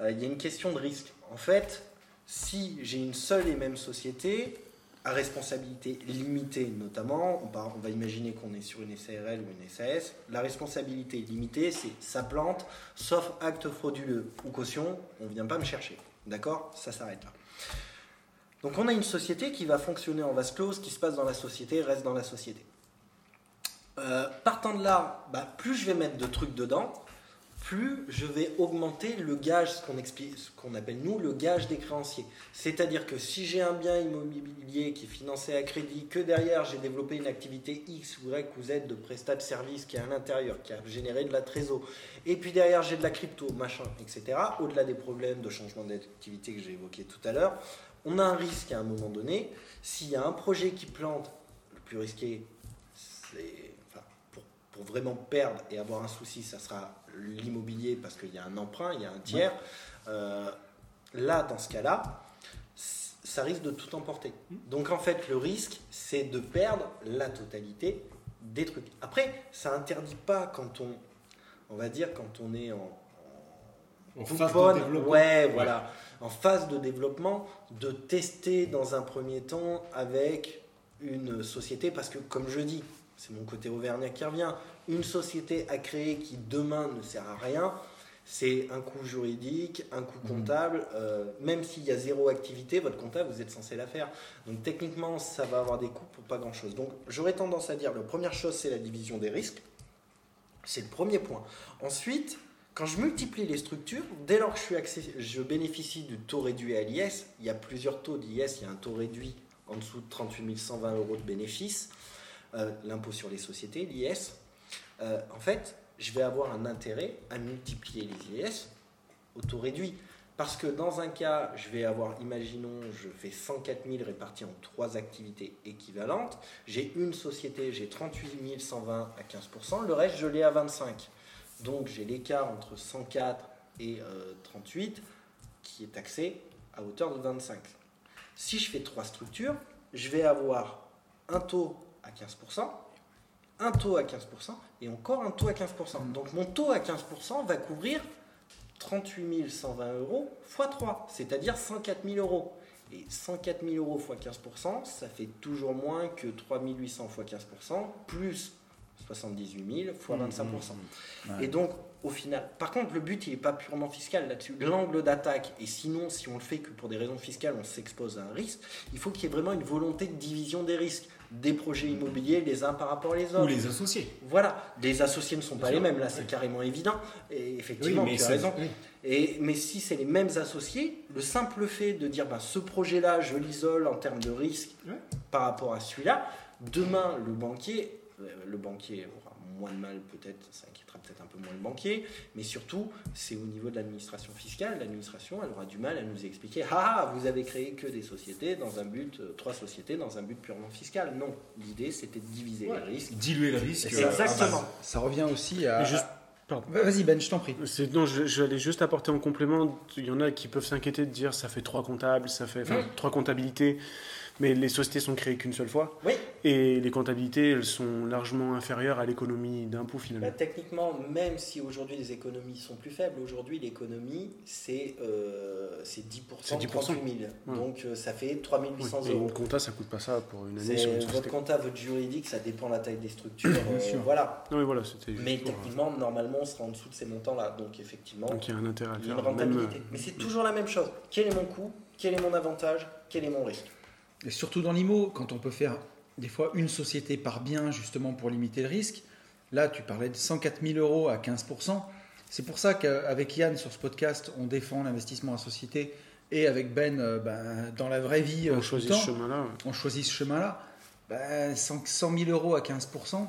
Euh, Il y a une question de risque. En fait, si j'ai une seule et même société à responsabilité limitée, notamment, on va, on va imaginer qu'on est sur une SARL ou une SAS. La responsabilité limitée, c'est ça plante, sauf acte frauduleux ou caution, on ne vient pas me chercher. D'accord? Ça s'arrête là. Donc on a une société qui va fonctionner en vase clos, ce qui se passe dans la société reste dans la société. Euh, partant de là, bah, plus je vais mettre de trucs dedans, plus je vais augmenter le gage, ce qu'on appelle nous le gage des créanciers. C'est-à-dire que si j'ai un bien immobilier qui est financé à crédit, que derrière j'ai développé une activité X, Y ou Z de prestat de service qui est à l'intérieur, qui a généré de la trésor, et puis derrière j'ai de la crypto, machin, etc. Au-delà des problèmes de changement d'activité que j'ai évoqué tout à l'heure, on a un risque à un moment donné. S'il y a un projet qui plante, le plus risqué, c'est pour vraiment perdre et avoir un souci, ça sera l'immobilier parce qu'il y a un emprunt, il y a un tiers. Euh, là, dans ce cas-là, ça risque de tout emporter. Donc en fait, le risque, c'est de perdre la totalité des trucs. Après, ça interdit pas quand on, on va dire, quand on est en, En phase bonne, de développement. Ouais, voilà. En phase de développement, de tester dans un premier temps avec une société, parce que comme je dis, c'est mon côté auvergnat qui revient, une société à créer qui demain ne sert à rien, c'est un coût juridique, un coût comptable. euh, même s'il y a zéro activité, votre comptable, vous êtes censé la faire. Donc techniquement, ça va avoir des coûts pour pas grand-chose. Donc j'aurais tendance à dire, la première chose, c'est la division des risques. C'est le premier point. Ensuite, quand je multiplie les structures, dès lors que je, suis accès- je bénéficie du taux réduit à l'IS, il y a plusieurs taux d'IS, il y a un taux réduit en dessous de 38 120 euros de bénéfice, euh, l'impôt sur les sociétés, l'IS. Euh, en fait, je vais avoir un intérêt à multiplier les IS au taux réduit. Parce que dans un cas, je vais avoir, imaginons, je fais 104 000 répartis en trois activités équivalentes. J'ai une société, j'ai 38 120 à 15%, le reste, je l'ai à 25. Donc j'ai l'écart entre 104 et euh, 38 qui est taxé à hauteur de 25. Si je fais trois structures, je vais avoir un taux à 15%, un taux à 15% et encore un taux à 15%. Donc mon taux à 15% va couvrir 38 120 euros x 3, c'est-à-dire 104 000 euros. Et 104 000 euros x 15%, ça fait toujours moins que 3 800 x 15%, plus 78 000 x 25%. Ouais. Et donc, au final, par contre, le but, il n'est pas purement fiscal là-dessus. L'angle d'attaque, et sinon, si on le fait que pour des raisons fiscales, on s'expose à un risque, il faut qu'il y ait vraiment une volonté de division des risques des projets immobiliers les uns par rapport aux autres. Ou les associés. Voilà, les associés ne sont pas les mêmes, là c'est carrément évident. Et effectivement, tu as raison. oui. Et, mais si c'est les mêmes associés, le simple fait de dire ben, ce projet-là, je l'isole en termes de risque par rapport à celui-là, demain, le banquier, euh, le banquier moins de mal peut-être, ça inquiétera peut-être un peu moins le banquier, mais surtout, c'est au niveau de l'administration fiscale. L'administration, elle aura du mal à nous expliquer Ah, ah, vous avez créé que des sociétés dans un but, euh, trois sociétés dans un but purement fiscal. Non, l'idée c'était de diviser Ouais. les risques. Diluer le risque. Euh, exactement. Ça revient aussi à. Juste-. Vas-y, Ben, je t'en prie. C'est- Non, je- j'allais juste apporter en complément. Il y en a qui peuvent s'inquiéter de dire ça fait trois comptables, ça fait trois comptabilités, mais les sociétés sont créées qu'une seule fois. Oui. Et les comptabilités, elles sont largement inférieures à l'économie d'impôt Bah, finalement. techniquement, même si aujourd'hui les économies sont plus faibles, aujourd'hui l'économie c'est euh, c'est 10%, C'est 10%. 38 000. Ouais. Donc euh, ça fait 3800 Et euros. une compta, ça coûte pas ça pour une année sur une votre compta, votre juridique, ça dépend de la taille des structures. euh, voilà. Non, mais voilà, pour- techniquement, normalement, on sera en dessous de ces montants-là. Donc effectivement, Donc il y a un intérêt à une faire. Même, rentabilité. euh, Mais c'est toujours la même chose. Quel est mon coût? Quel est mon avantage? Quel est mon risque? Et surtout dans l'IMO, quand on peut faire des fois une société par bien justement pour limiter le risque. Là, tu parlais de 104 000 euros à 15%. C'est pour ça qu'avec Yann sur ce podcast, on défend l'investissement en société et avec Ben, euh, ben, dans la vraie vie, euh, on tout choisit ce temps, chemin-là. on choisit ce chemin-là. Ben, 100, 100 000 euros à 15%,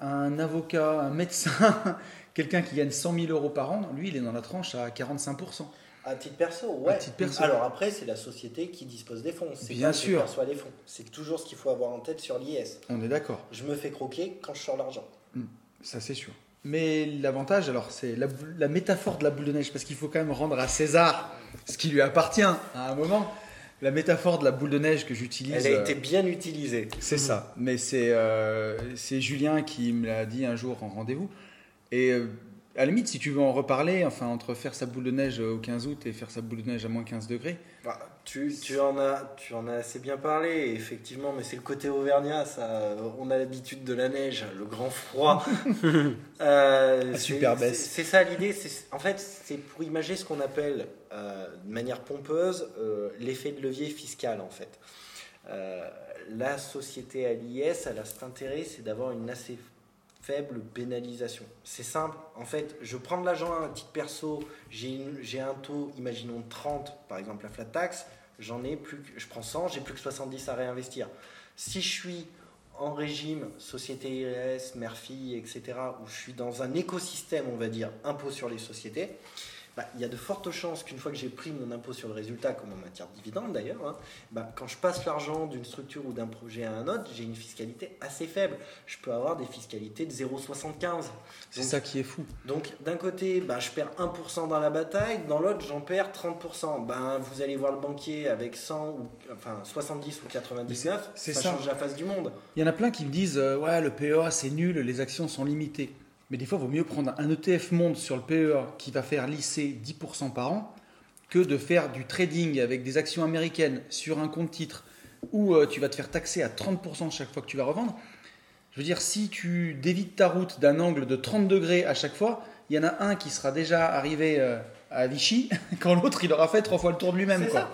un avocat, un médecin, quelqu'un qui gagne 100 000 euros par an, lui, il est dans la tranche à 45%. À titre perso, ouais. À titre perso. Alors après, c'est la société qui dispose des fonds. C'est Bien pas qui sûr. perçoit les fonds. C'est toujours ce qu'il faut avoir en tête sur l'IS. On est d'accord. Je me fais croquer quand je sors l'argent. Ça, c'est sûr. Mais l'avantage, alors, c'est la, métaphore de la boule de neige, parce qu'il faut quand même rendre à César ce qui lui appartient à un moment. la métaphore de la boule de neige que j'utilise. Elle a euh, été bien utilisée. C'est ça. Mais c'est euh, c'est Julien qui me l'a dit un jour en rendez-vous. Et euh, à la limite, si tu veux en reparler, enfin, entre faire sa boule de neige au 15 août et faire sa boule de neige à moins 15 degrés, Bah, tu, tu en as, tu en as assez bien parlé, effectivement, mais c'est le côté auvergnat, ça. On a l'habitude de la neige, le grand froid. Euh, super baisse. C'est ça l'idée. En fait, c'est pour imaginer ce qu'on appelle, euh, de manière pompeuse, euh, l'effet de levier fiscal, en fait. Euh, la société à l'IS, elle a cet intérêt, c'est d'avoir une assez faible pénalisation. C'est simple, en fait, je prends de l'argent à un titre perso, j'ai un taux, imaginons 30, par exemple la flat tax, j'en ai plus, je prends 100, j'ai plus que 70 à réinvestir. Si je suis en régime société IRS, mère-fille, etc., où je suis dans un écosystème, on va dire, impôt sur les sociétés, bah, il y a de fortes chances qu'une fois que j'ai pris mon impôt sur le résultat, comme en matière de dividende d'ailleurs, hein, bah, quand je passe l'argent d'une structure ou d'un projet à un autre, j'ai une fiscalité assez faible. Je peux avoir des fiscalités de 0,75. c'est ça qui est fou. donc d'un côté, bah, je perds 1% dans la bataille, dans l'autre, j'en perds 30%. Ben, vous allez voir le banquier avec 100 ou enfin 70 ou 99, C'est ça, ça. change la face du monde. Il y en a plein qui me disent euh, Ouais, le PEA c'est nul, les actions sont limitées. Mais des fois, il vaut mieux prendre un ETF monde sur le PEA qui va faire lisser 10% par an que de faire du trading avec des actions américaines sur un compte titre où euh, tu vas te faire taxer à 30% chaque fois que tu vas revendre. Je veux dire, si tu dévites ta route d'un angle de 30 degrés à chaque fois, il y en a un qui sera déjà arrivé euh, à Vichy quand l'autre il aura fait trois fois le tour de lui-même. C'est ça.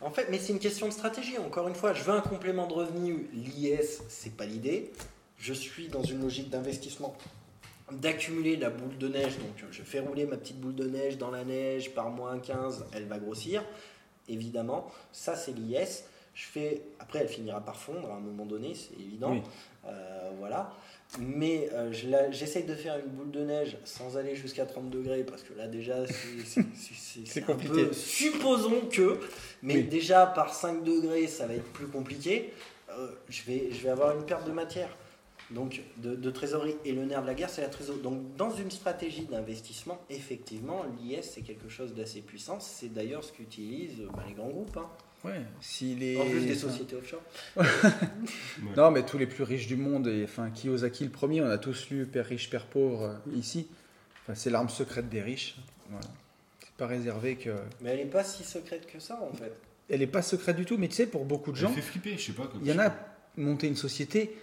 En fait, mais c'est une question de stratégie. Encore une fois, je veux un complément de revenu. L'IS, c'est pas l'idée. Je suis dans une logique d'investissement, d'accumuler la boule de neige. Donc, je fais rouler ma petite boule de neige dans la neige par moins 15, elle va grossir. Évidemment, ça c'est l'IS. Je fais, après, elle finira par fondre à un moment donné, c'est évident. Oui. Euh, voilà. Mais euh, je j'essaye de faire une boule de neige sans aller jusqu'à 30 degrés parce que là déjà c'est- compliqué. peu- supposons que, mais Oui. déjà par 5 degrés ça va être plus compliqué. Euh, je, vais, je vais avoir une perte de matière, donc de, de trésorerie. Et le nerf de la guerre c'est la trésorerie. Donc dans une stratégie d'investissement, effectivement, l'IS c'est quelque chose d'assez puissant. C'est d'ailleurs ce qu'utilisent euh, bah, les grands groupes, hein. Ouais, si les... en plus des sociétés offshore. Non, mais tous les plus riches du monde, et enfin Kiyosaki le premier, on a tous lu Père riche, Père pauvre euh, ici. Enfin, c'est l'arme secrète des riches. Voilà. C'est pas réservé que. Mais elle n'est pas si secrète que ça en fait. Elle n'est pas secrète du tout, mais tu sais, pour beaucoup de Ça gens, fait flipper, je sais pas. il y en a monter une société.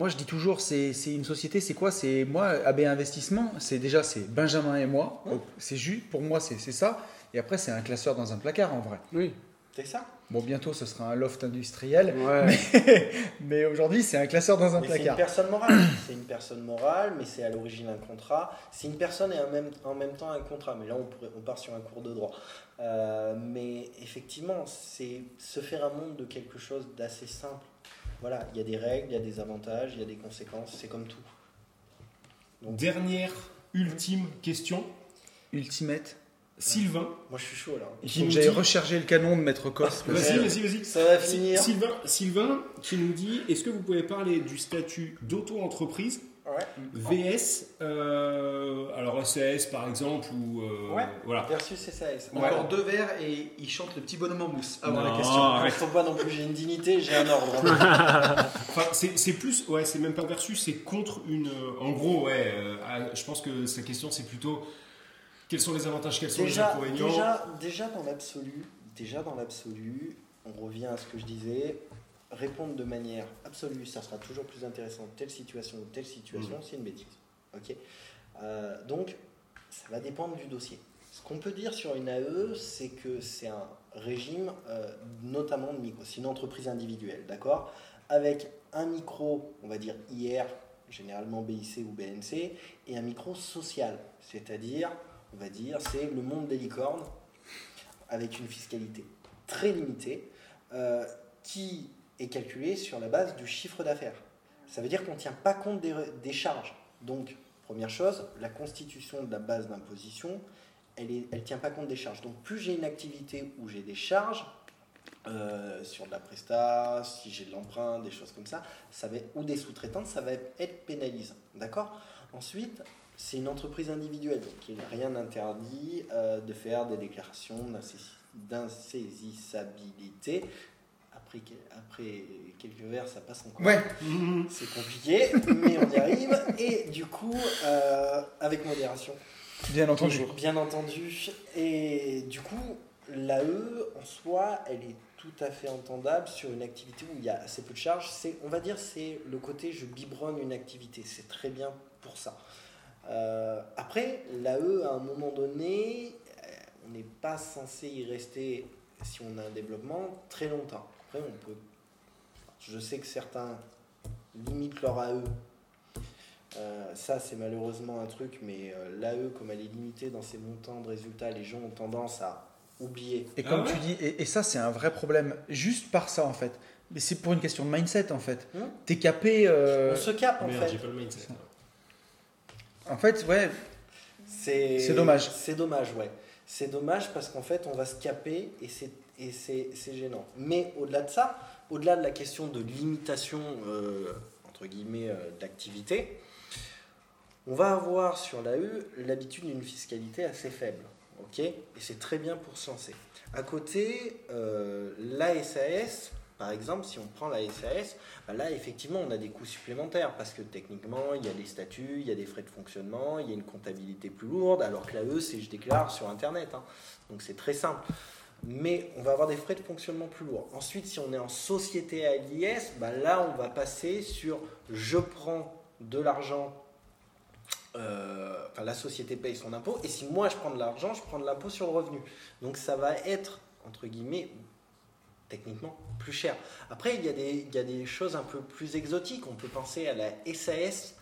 Moi, je dis toujours, c'est une société, c'est quoi? C'est moi, AB Investissement, c'est déjà c'est Benjamin et moi. Ouais. C'est juste, pour moi, c'est ça. Et après, c'est un classeur dans un placard en vrai. Oui. C'est ça. Bon, bientôt, ce sera un loft industriel. Ouais. Mais aujourd'hui, c'est un classeur dans un Mais c'est une placard. personne morale. C'est une personne morale, mais c'est à l'origine un contrat. C'est une personne et en même, en même temps un contrat. Mais là, on, pourrait- on part sur un cours de droit. Euh, mais effectivement, c'est se faire un monde de quelque chose d'assez simple. Voilà, il y a des règles, il y a des avantages, il y a des conséquences. C'est comme tout. Donc, Dernière, ultime question. Ultimate. Sylvain. moi, je suis chaud là. Qui nous dit- le canon de Maître Cos. Vas-y, vas-y, vas-y. Ça va Si- finir. Sylvain, Sylvain qui nous dit est-ce que vous pouvez parler du statut d'auto-entreprise Ouais. VS, euh, alors SAS par exemple, ou. euh, Ouais. Voilà. Versus SAS. Encore deux verres et il chante le petit bonhomme en mousse avant Non, la question. arrête. Faut pas non plus, j'ai une dignité, j'ai un ordre. Enfin, c'est c'est plus, ouais, c'est même pas versus, c'est contre une. euh, en gros, ouais, euh, ah, je pense que sa question c'est plutôt quels sont les avantages, quels sont les inconvénients? déjà, déjà dans l'absolu, déjà dans l'absolu, on revient à ce que je disais. Répondre de manière absolue, ça sera toujours plus intéressant. Telle situation ou telle situation, Mhm. c'est une bêtise. Ok. Euh, donc, ça va dépendre du dossier. Ce qu'on peut dire sur une AE, c'est que c'est un régime, euh, notamment de micro. C'est une entreprise individuelle, d'accord? Avec un micro, on va dire IR, généralement BIC ou BNC, et un micro social, c'est-à-dire, on va dire, c'est le monde des licornes, avec une fiscalité très limitée, euh, qui est calculée sur la base du chiffre d'affaires. Ça veut dire qu'on ne tient pas compte des, charges. Donc, première chose, la constitution de la base d'imposition, elle ne tient pas compte des charges. Donc, plus j'ai une activité où j'ai des charges, euh, sur de la presta, si j'ai de l'emprunt, des choses comme ça, ça va ou des sous-traitants, ça va être pénalisant. D'accord? Ensuite, c'est une entreprise individuelle, donc il n'y a rien n'interdit euh, de faire des déclarations d'insaisissabilité. Après, après quelques vers, ça passe encore. Ouais. C'est compliqué, mais on y arrive. Et du coup, euh, avec modération. Bien entendu. Bien entendu. Et du coup, l'AE en soi, elle est tout à fait entendable sur une activité où il y a assez peu de charge. C'est, on va dire, c'est le côté je biberonne une activité. C'est très bien pour ça. Euh, après, l'AE, à un moment donné, euh, on n'est pas censé y rester, si on a un développement, très longtemps. Après, on peut. Je sais que certains limitent leur AE. Euh, ça, c'est malheureusement un truc, mais l'AE, comme elle est limitée dans ses montants de résultats, les gens ont tendance à oublier. Et comme Ah ouais tu dis, et, et ça, c'est un vrai problème, juste par ça, en fait. Mais c'est pour une question de mindset, en fait. Hmm T'es capé. euh, On se capte en Merde, fait. j'ai pas le mindset. En fait, ouais, C'est C'est dommage. C'est dommage, ouais. C'est dommage parce qu'en fait, on va se caper et c'est et c'est gênant. Mais au-delà de ça, au-delà de la question de limitation euh, entre guillemets euh, d'activité, on va avoir sur l'AE l'habitude d'une fiscalité assez faible, ok? Et c'est très bien pour se. À côté, euh, la SAS, par exemple, si on prend la SAS, bah là, effectivement, on a des coûts supplémentaires parce que techniquement, il y a des statuts, il y a des frais de fonctionnement, il y a une comptabilité plus lourde, alors que l'AE, c'est je déclare sur Internet. hein. Donc c'est très simple. Mais on va avoir des frais de fonctionnement plus lourds. Ensuite, si on est en société à l'IS, bah là, on va passer sur je prends de l'argent, euh, enfin la société paye son impôt, et si moi je prends de l'argent, je prends de l'impôt sur le revenu. Donc ça va être, entre guillemets, techniquement plus cher. Après, il y, a des, il y a des choses un peu plus exotiques. On peut penser à la SAS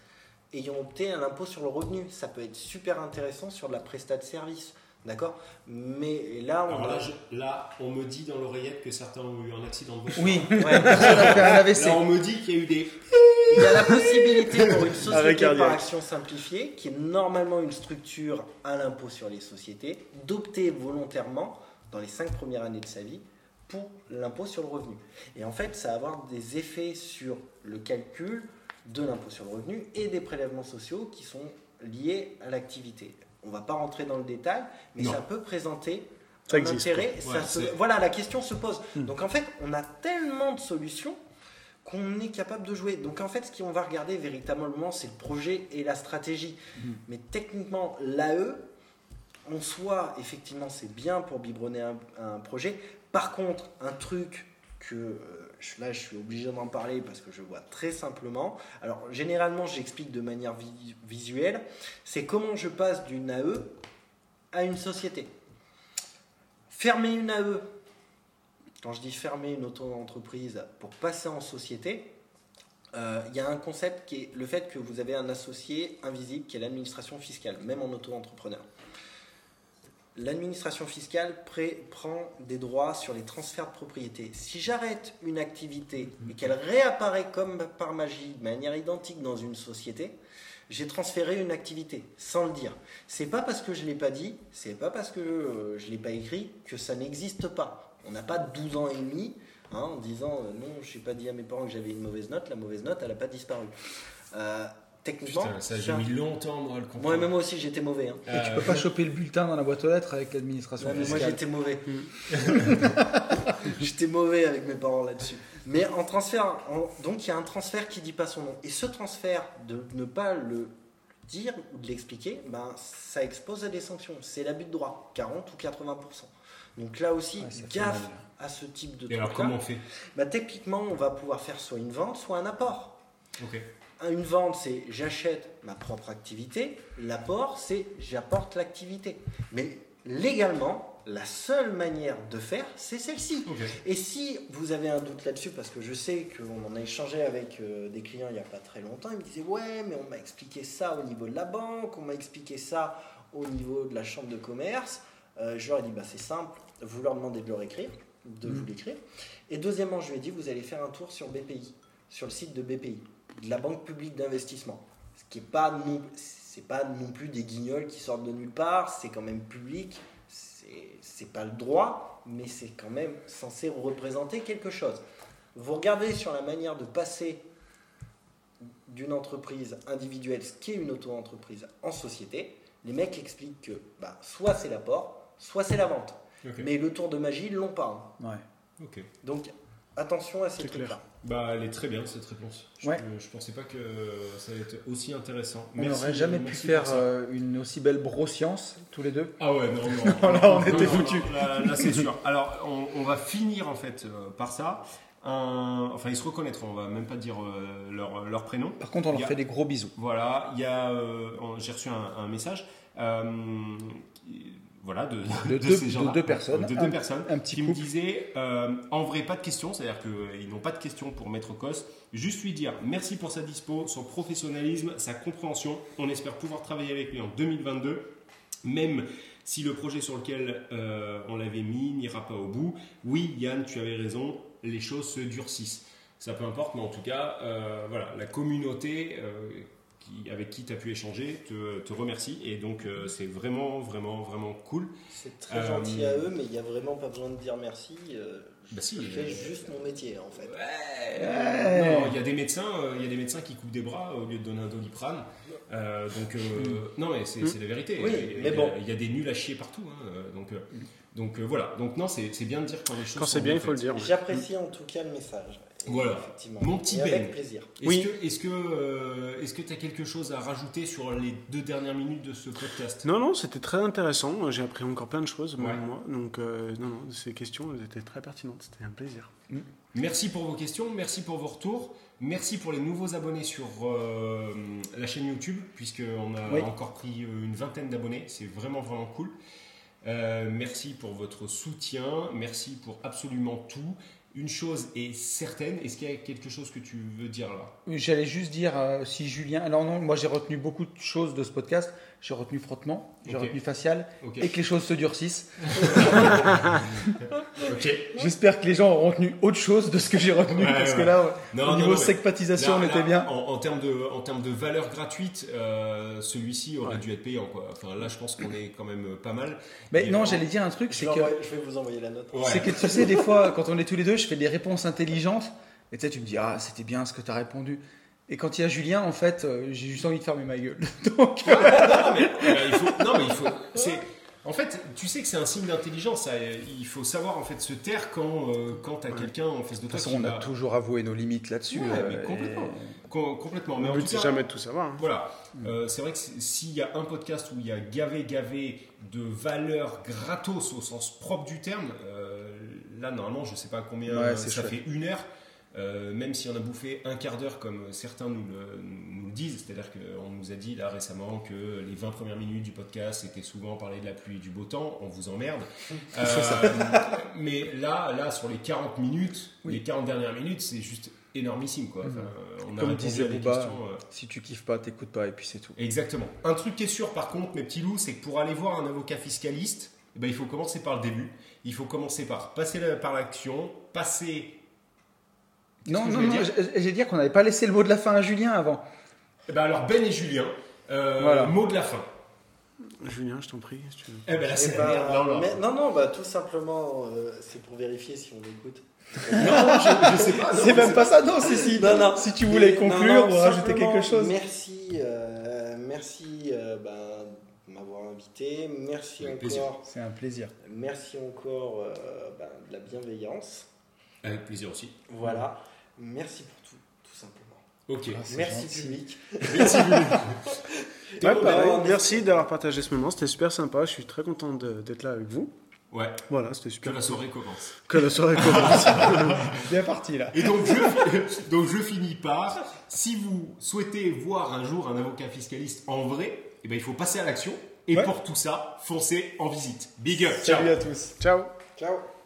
ayant opté à l'impôt sur le revenu. Ça peut être super intéressant sur de la prestat de service. D'accord? Mais là, on Alors a- là, je- là, on me dit dans l'oreillette que certains ont eu un accident de voiture. oui, Ouais. ça fait un AVC. Là, on me dit qu'il y a eu des. Il y a la possibilité pour une société par action simplifiée, qui est normalement une structure à l'impôt sur les sociétés, d'opter volontairement, dans les cinq premières années de sa vie, pour l'impôt sur le revenu. Et en fait, ça va avoir des effets sur le calcul de l'impôt sur le revenu et des prélèvements sociaux qui sont liés à l'activité. On ne va pas rentrer dans le détail, mais Non. ça peut présenter Ça un existe, intérêt. ça se- Voilà, la question se pose. Hmm. Donc en fait, on a tellement de solutions qu'on est capable de jouer. Donc en fait, ce qu'on va regarder véritablement, c'est le projet et la stratégie. Hmm. Mais techniquement, l'AE, en soi, effectivement, c'est bien pour biberonner un, un projet. Par contre, un truc que euh, là, je suis obligé d'en parler parce que je vois très simplement. Alors, généralement, j'explique de manière vi- visuelle. C'est comment je passe d'une AE à une société. Fermer une AE, quand je dis fermer une auto-entreprise pour passer en société, euh, il y a un concept qui est le fait que vous avez un associé invisible qui est l'administration fiscale, même en auto-entrepreneur. L'administration fiscale prend des droits sur les transferts de propriété. Si j'arrête une activité et qu'elle réapparaît comme par magie, de manière identique dans une société, j'ai transféré une activité sans le dire. C'est pas parce que je l'ai pas dit, c'est pas parce que euh, je l'ai pas écrit que ça n'existe pas. On n'a pas 12 ans et demi hein, en disant euh, non, je n'ai pas dit à mes parents que j'avais une mauvaise note, la mauvaise note, elle n'a pas disparu. Euh, techniquement, Putain, ça, j'ai mis longtemps, moi, à le comprendre. moi, même moi aussi, j'étais mauvais. hein. Et tu peux pas choper le bulletin dans la boîte aux lettres avec l'administration Ouais, moi j'étais mauvais. j'étais mauvais avec mes parents là-dessus. Mais en transfert, en- donc il y a un transfert qui dit pas son nom. Et ce transfert, de ne pas le dire ou de l'expliquer, ben, ça expose à des sanctions. C'est l'abus de droit, 40 ou 80%. Donc là aussi, Ouais, gaffe à ce type de Et alors, comment on fait? Bah, techniquement, on va pouvoir faire soit une vente, soit un apport. Ok. Une vente, c'est j'achète ma propre activité. L'apport, c'est j'apporte l'activité. Mais légalement, la seule manière de faire, c'est celle-ci. Et si vous avez un doute là-dessus, parce que je sais qu'on en a échangé avec euh, des clients il n'y a pas très longtemps, ils me disaient Ouais, mais on m'a expliqué ça au niveau de la banque, on m'a expliqué ça au niveau de la chambre de commerce. Euh, je leur ai dit bah, C'est simple, vous leur demandez de leur écrire, de vous l'écrire. Et deuxièmement, je lui ai dit Vous allez faire un tour sur BPI, sur le site de BPI, de la Banque publique d'investissement. Ce qui n'est pas, non, pas non plus des guignols qui sortent de nulle part, c'est quand même public, c'est pas le droit, mais c'est quand même censé représenter quelque chose. Vous regardez sur la manière de passer d'une entreprise individuelle, ce qui est une auto-entreprise, en société, les mecs expliquent que bah, soit c'est l'apport, soit c'est la vente. Mais le tour de magie, ils l'ont pas. hein. Ouais. Ok. Donc attention à ces trucs-là. Bah, elle est très bien cette réponse. Je, Ouais. je pensais pas que ça allait être aussi intéressant. On Merci- n'aurait jamais pu faire euh, une aussi belle broscience tous les deux. Ah ouais, non, non. Voilà, on Non, était foutus. Là, là, c'est sûr. Alors, on, on va finir en fait euh, par ça. Un- Enfin, ils se reconnaîtront, on va même pas dire euh, leur, leur prénom. Par contre, on leur a- fait des gros bisous. Voilà, il y a, euh, on- j'ai reçu un, un message. Voilà, de, De deux- ces gens-là. de deux personnes. De deux Un- personnes. un petit qui me disaient, euh, en vrai, pas de questions, c'est-à-dire qu'ils n'ont pas de questions pour Maître Cos. Juste lui dire merci pour sa dispo, son professionnalisme, sa compréhension. On espère pouvoir travailler avec lui en 2022, même si le projet sur lequel euh, on l'avait mis n'ira pas au bout. Oui, Yann, tu avais raison, les choses se durcissent. Ça peu importe, mais en tout cas, euh, voilà, la communauté qui, avec qui tu as pu échanger te, te remercie. Et donc, euh, c'est vraiment, vraiment, vraiment cool. C'est très Euh, gentil à eux, mais il n'y a vraiment pas besoin de dire merci. euh, Bah si, je fais juste mon métier en fait. Non, il y a des médecins, euh, il y a des médecins qui coupent des bras au lieu de donner un doliprane. Euh, donc euh, non, mais c'est la vérité. Oui, il, y a- mais bon. il y a des nuls à chier partout. hein, donc euh, donc euh, voilà. Donc non, c'est c'est bien de dire quand les choses. Quand c'est sont bien, il faut le dire. ouais. J'apprécie en tout cas le message. Et Voilà. Effectivement. Mon petit Et Ben. avec plaisir. Est-ce Oui. que est-ce que euh, est-ce que tu as quelque chose à rajouter sur les deux dernières minutes de ce podcast? Non, non, c'était très intéressant. J'ai appris encore plein de choses, Ouais. moi. Donc, euh, non, non, ces questions elles étaient très pertinentes. C'était un plaisir. Merci pour vos questions, merci pour vos retours, merci pour les nouveaux abonnés sur euh, la chaîne YouTube, puisqu'on a Oui. encore pris une vingtaine d'abonnés, c'est vraiment vraiment cool. Euh, merci pour votre soutien, merci pour absolument tout. Une chose est certaine, est-ce qu'il y a quelque chose que tu veux dire là? J'allais juste dire euh, si Julien. Alors non, moi j'ai retenu beaucoup de choses de ce podcast. J'ai retenu frottement, j'ai retenu facial et que les choses se durcissent. J'espère que les gens ont retenu autre chose de ce que j'ai retenu Ouais, parce ouais. que là, Non, au non, niveau non, secpatisation, Là- on était là, bien. En, en termes de, en termes de valeur gratuite, euh, celui-ci aurait Ouais. dû être payant. Quoi. Enfin, là, je pense qu'on est quand même pas mal. Mais Et non, j'allais dire un truc, c'est que envoyer- je vais vous envoyer la note. Ouais. C'est que tu sais, des fois, quand on est tous les deux, je fais des réponses intelligentes. Et tu sais, tu me dis, ah, c'était bien ce que tu as répondu. Et quand il y a Julien, en fait, euh, j'ai juste envie de fermer ma gueule. Donc, non, mais, euh, il faut, non, mais il faut. C'est, en fait, tu sais que c'est un signe d'intelligence. Il faut savoir en fait se taire quand, euh, quand t'as quelqu'un en face de de toi toute façon, on a toujours avoué nos limites là-dessus. Ouais, mais euh, complètement. et- Com- complètement. Mais but, c'est jamais de tout savoir. hein. Voilà, Euh, c'est vrai que s'il y a un podcast où il y a gavé gavé de valeur gratos au sens propre du terme, euh, là normalement je sais pas combien Ouais, c'est ça chouette. fait une heure, euh, même si on a bouffé un quart d'heure comme certains nous le, nous le disent, c'est-à-dire qu'on nous a dit là récemment que les 20 premières minutes du podcast c'était souvent parler de la pluie et du beau temps, on vous emmerde. Euh, mais là, là sur les 40 minutes, Oui. les 40 dernières minutes c'est juste énormissime quoi. Enfin, on a Comme répondu disait Booba, euh, Si tu kiffes pas, t'écoutes pas, et puis c'est tout. Exactement. Un truc qui est sûr par contre, mes petits loups, c'est que pour aller voir un avocat fiscaliste, eh ben, il faut commencer par le début. Il faut commencer par passer la- par l'action, passer. Non, non, non, dire j'ai dit qu'on n'avait pas laissé le mot de la fin à Julien avant. Eh ben, alors Ben et Julien, euh, Voilà. mot de la fin. Julien, je t'en prie. si tu veux. Eh ben là, Eh c'est ben, merde. Non, non. mais- non, non, bah, tout simplement, euh, c'est pour vérifier si on écoute. Non, je, je sais pas. C'est même pas ça, non, si, si. Non, non. Si tu voulais conclure non, non, ou rajouter quelque chose. Merci, euh, merci euh, ben, de m'avoir invité. Merci encore. C'est un plaisir. Merci encore euh, ben, de la bienveillance. Avec plaisir aussi. Voilà. Merci pour tout, tout simplement. Ok. Ah, Merci gentil. public. Ouais, Théo, pareil. ben, Merci d'avoir partagé ce moment. C'était super sympa. Je suis très content d'être là avec vous. Ouais. Voilà, c'était Que super. la soirée commence. Que la soirée commence. Bien parti là. Et donc je, donc je finis par, si vous souhaitez voir un jour un avocat fiscaliste en vrai, eh ben, il faut passer à l'action. Et Ouais. pour tout ça, foncez en visite. Big up. Ciao. Salut à tous. Ciao. Ciao.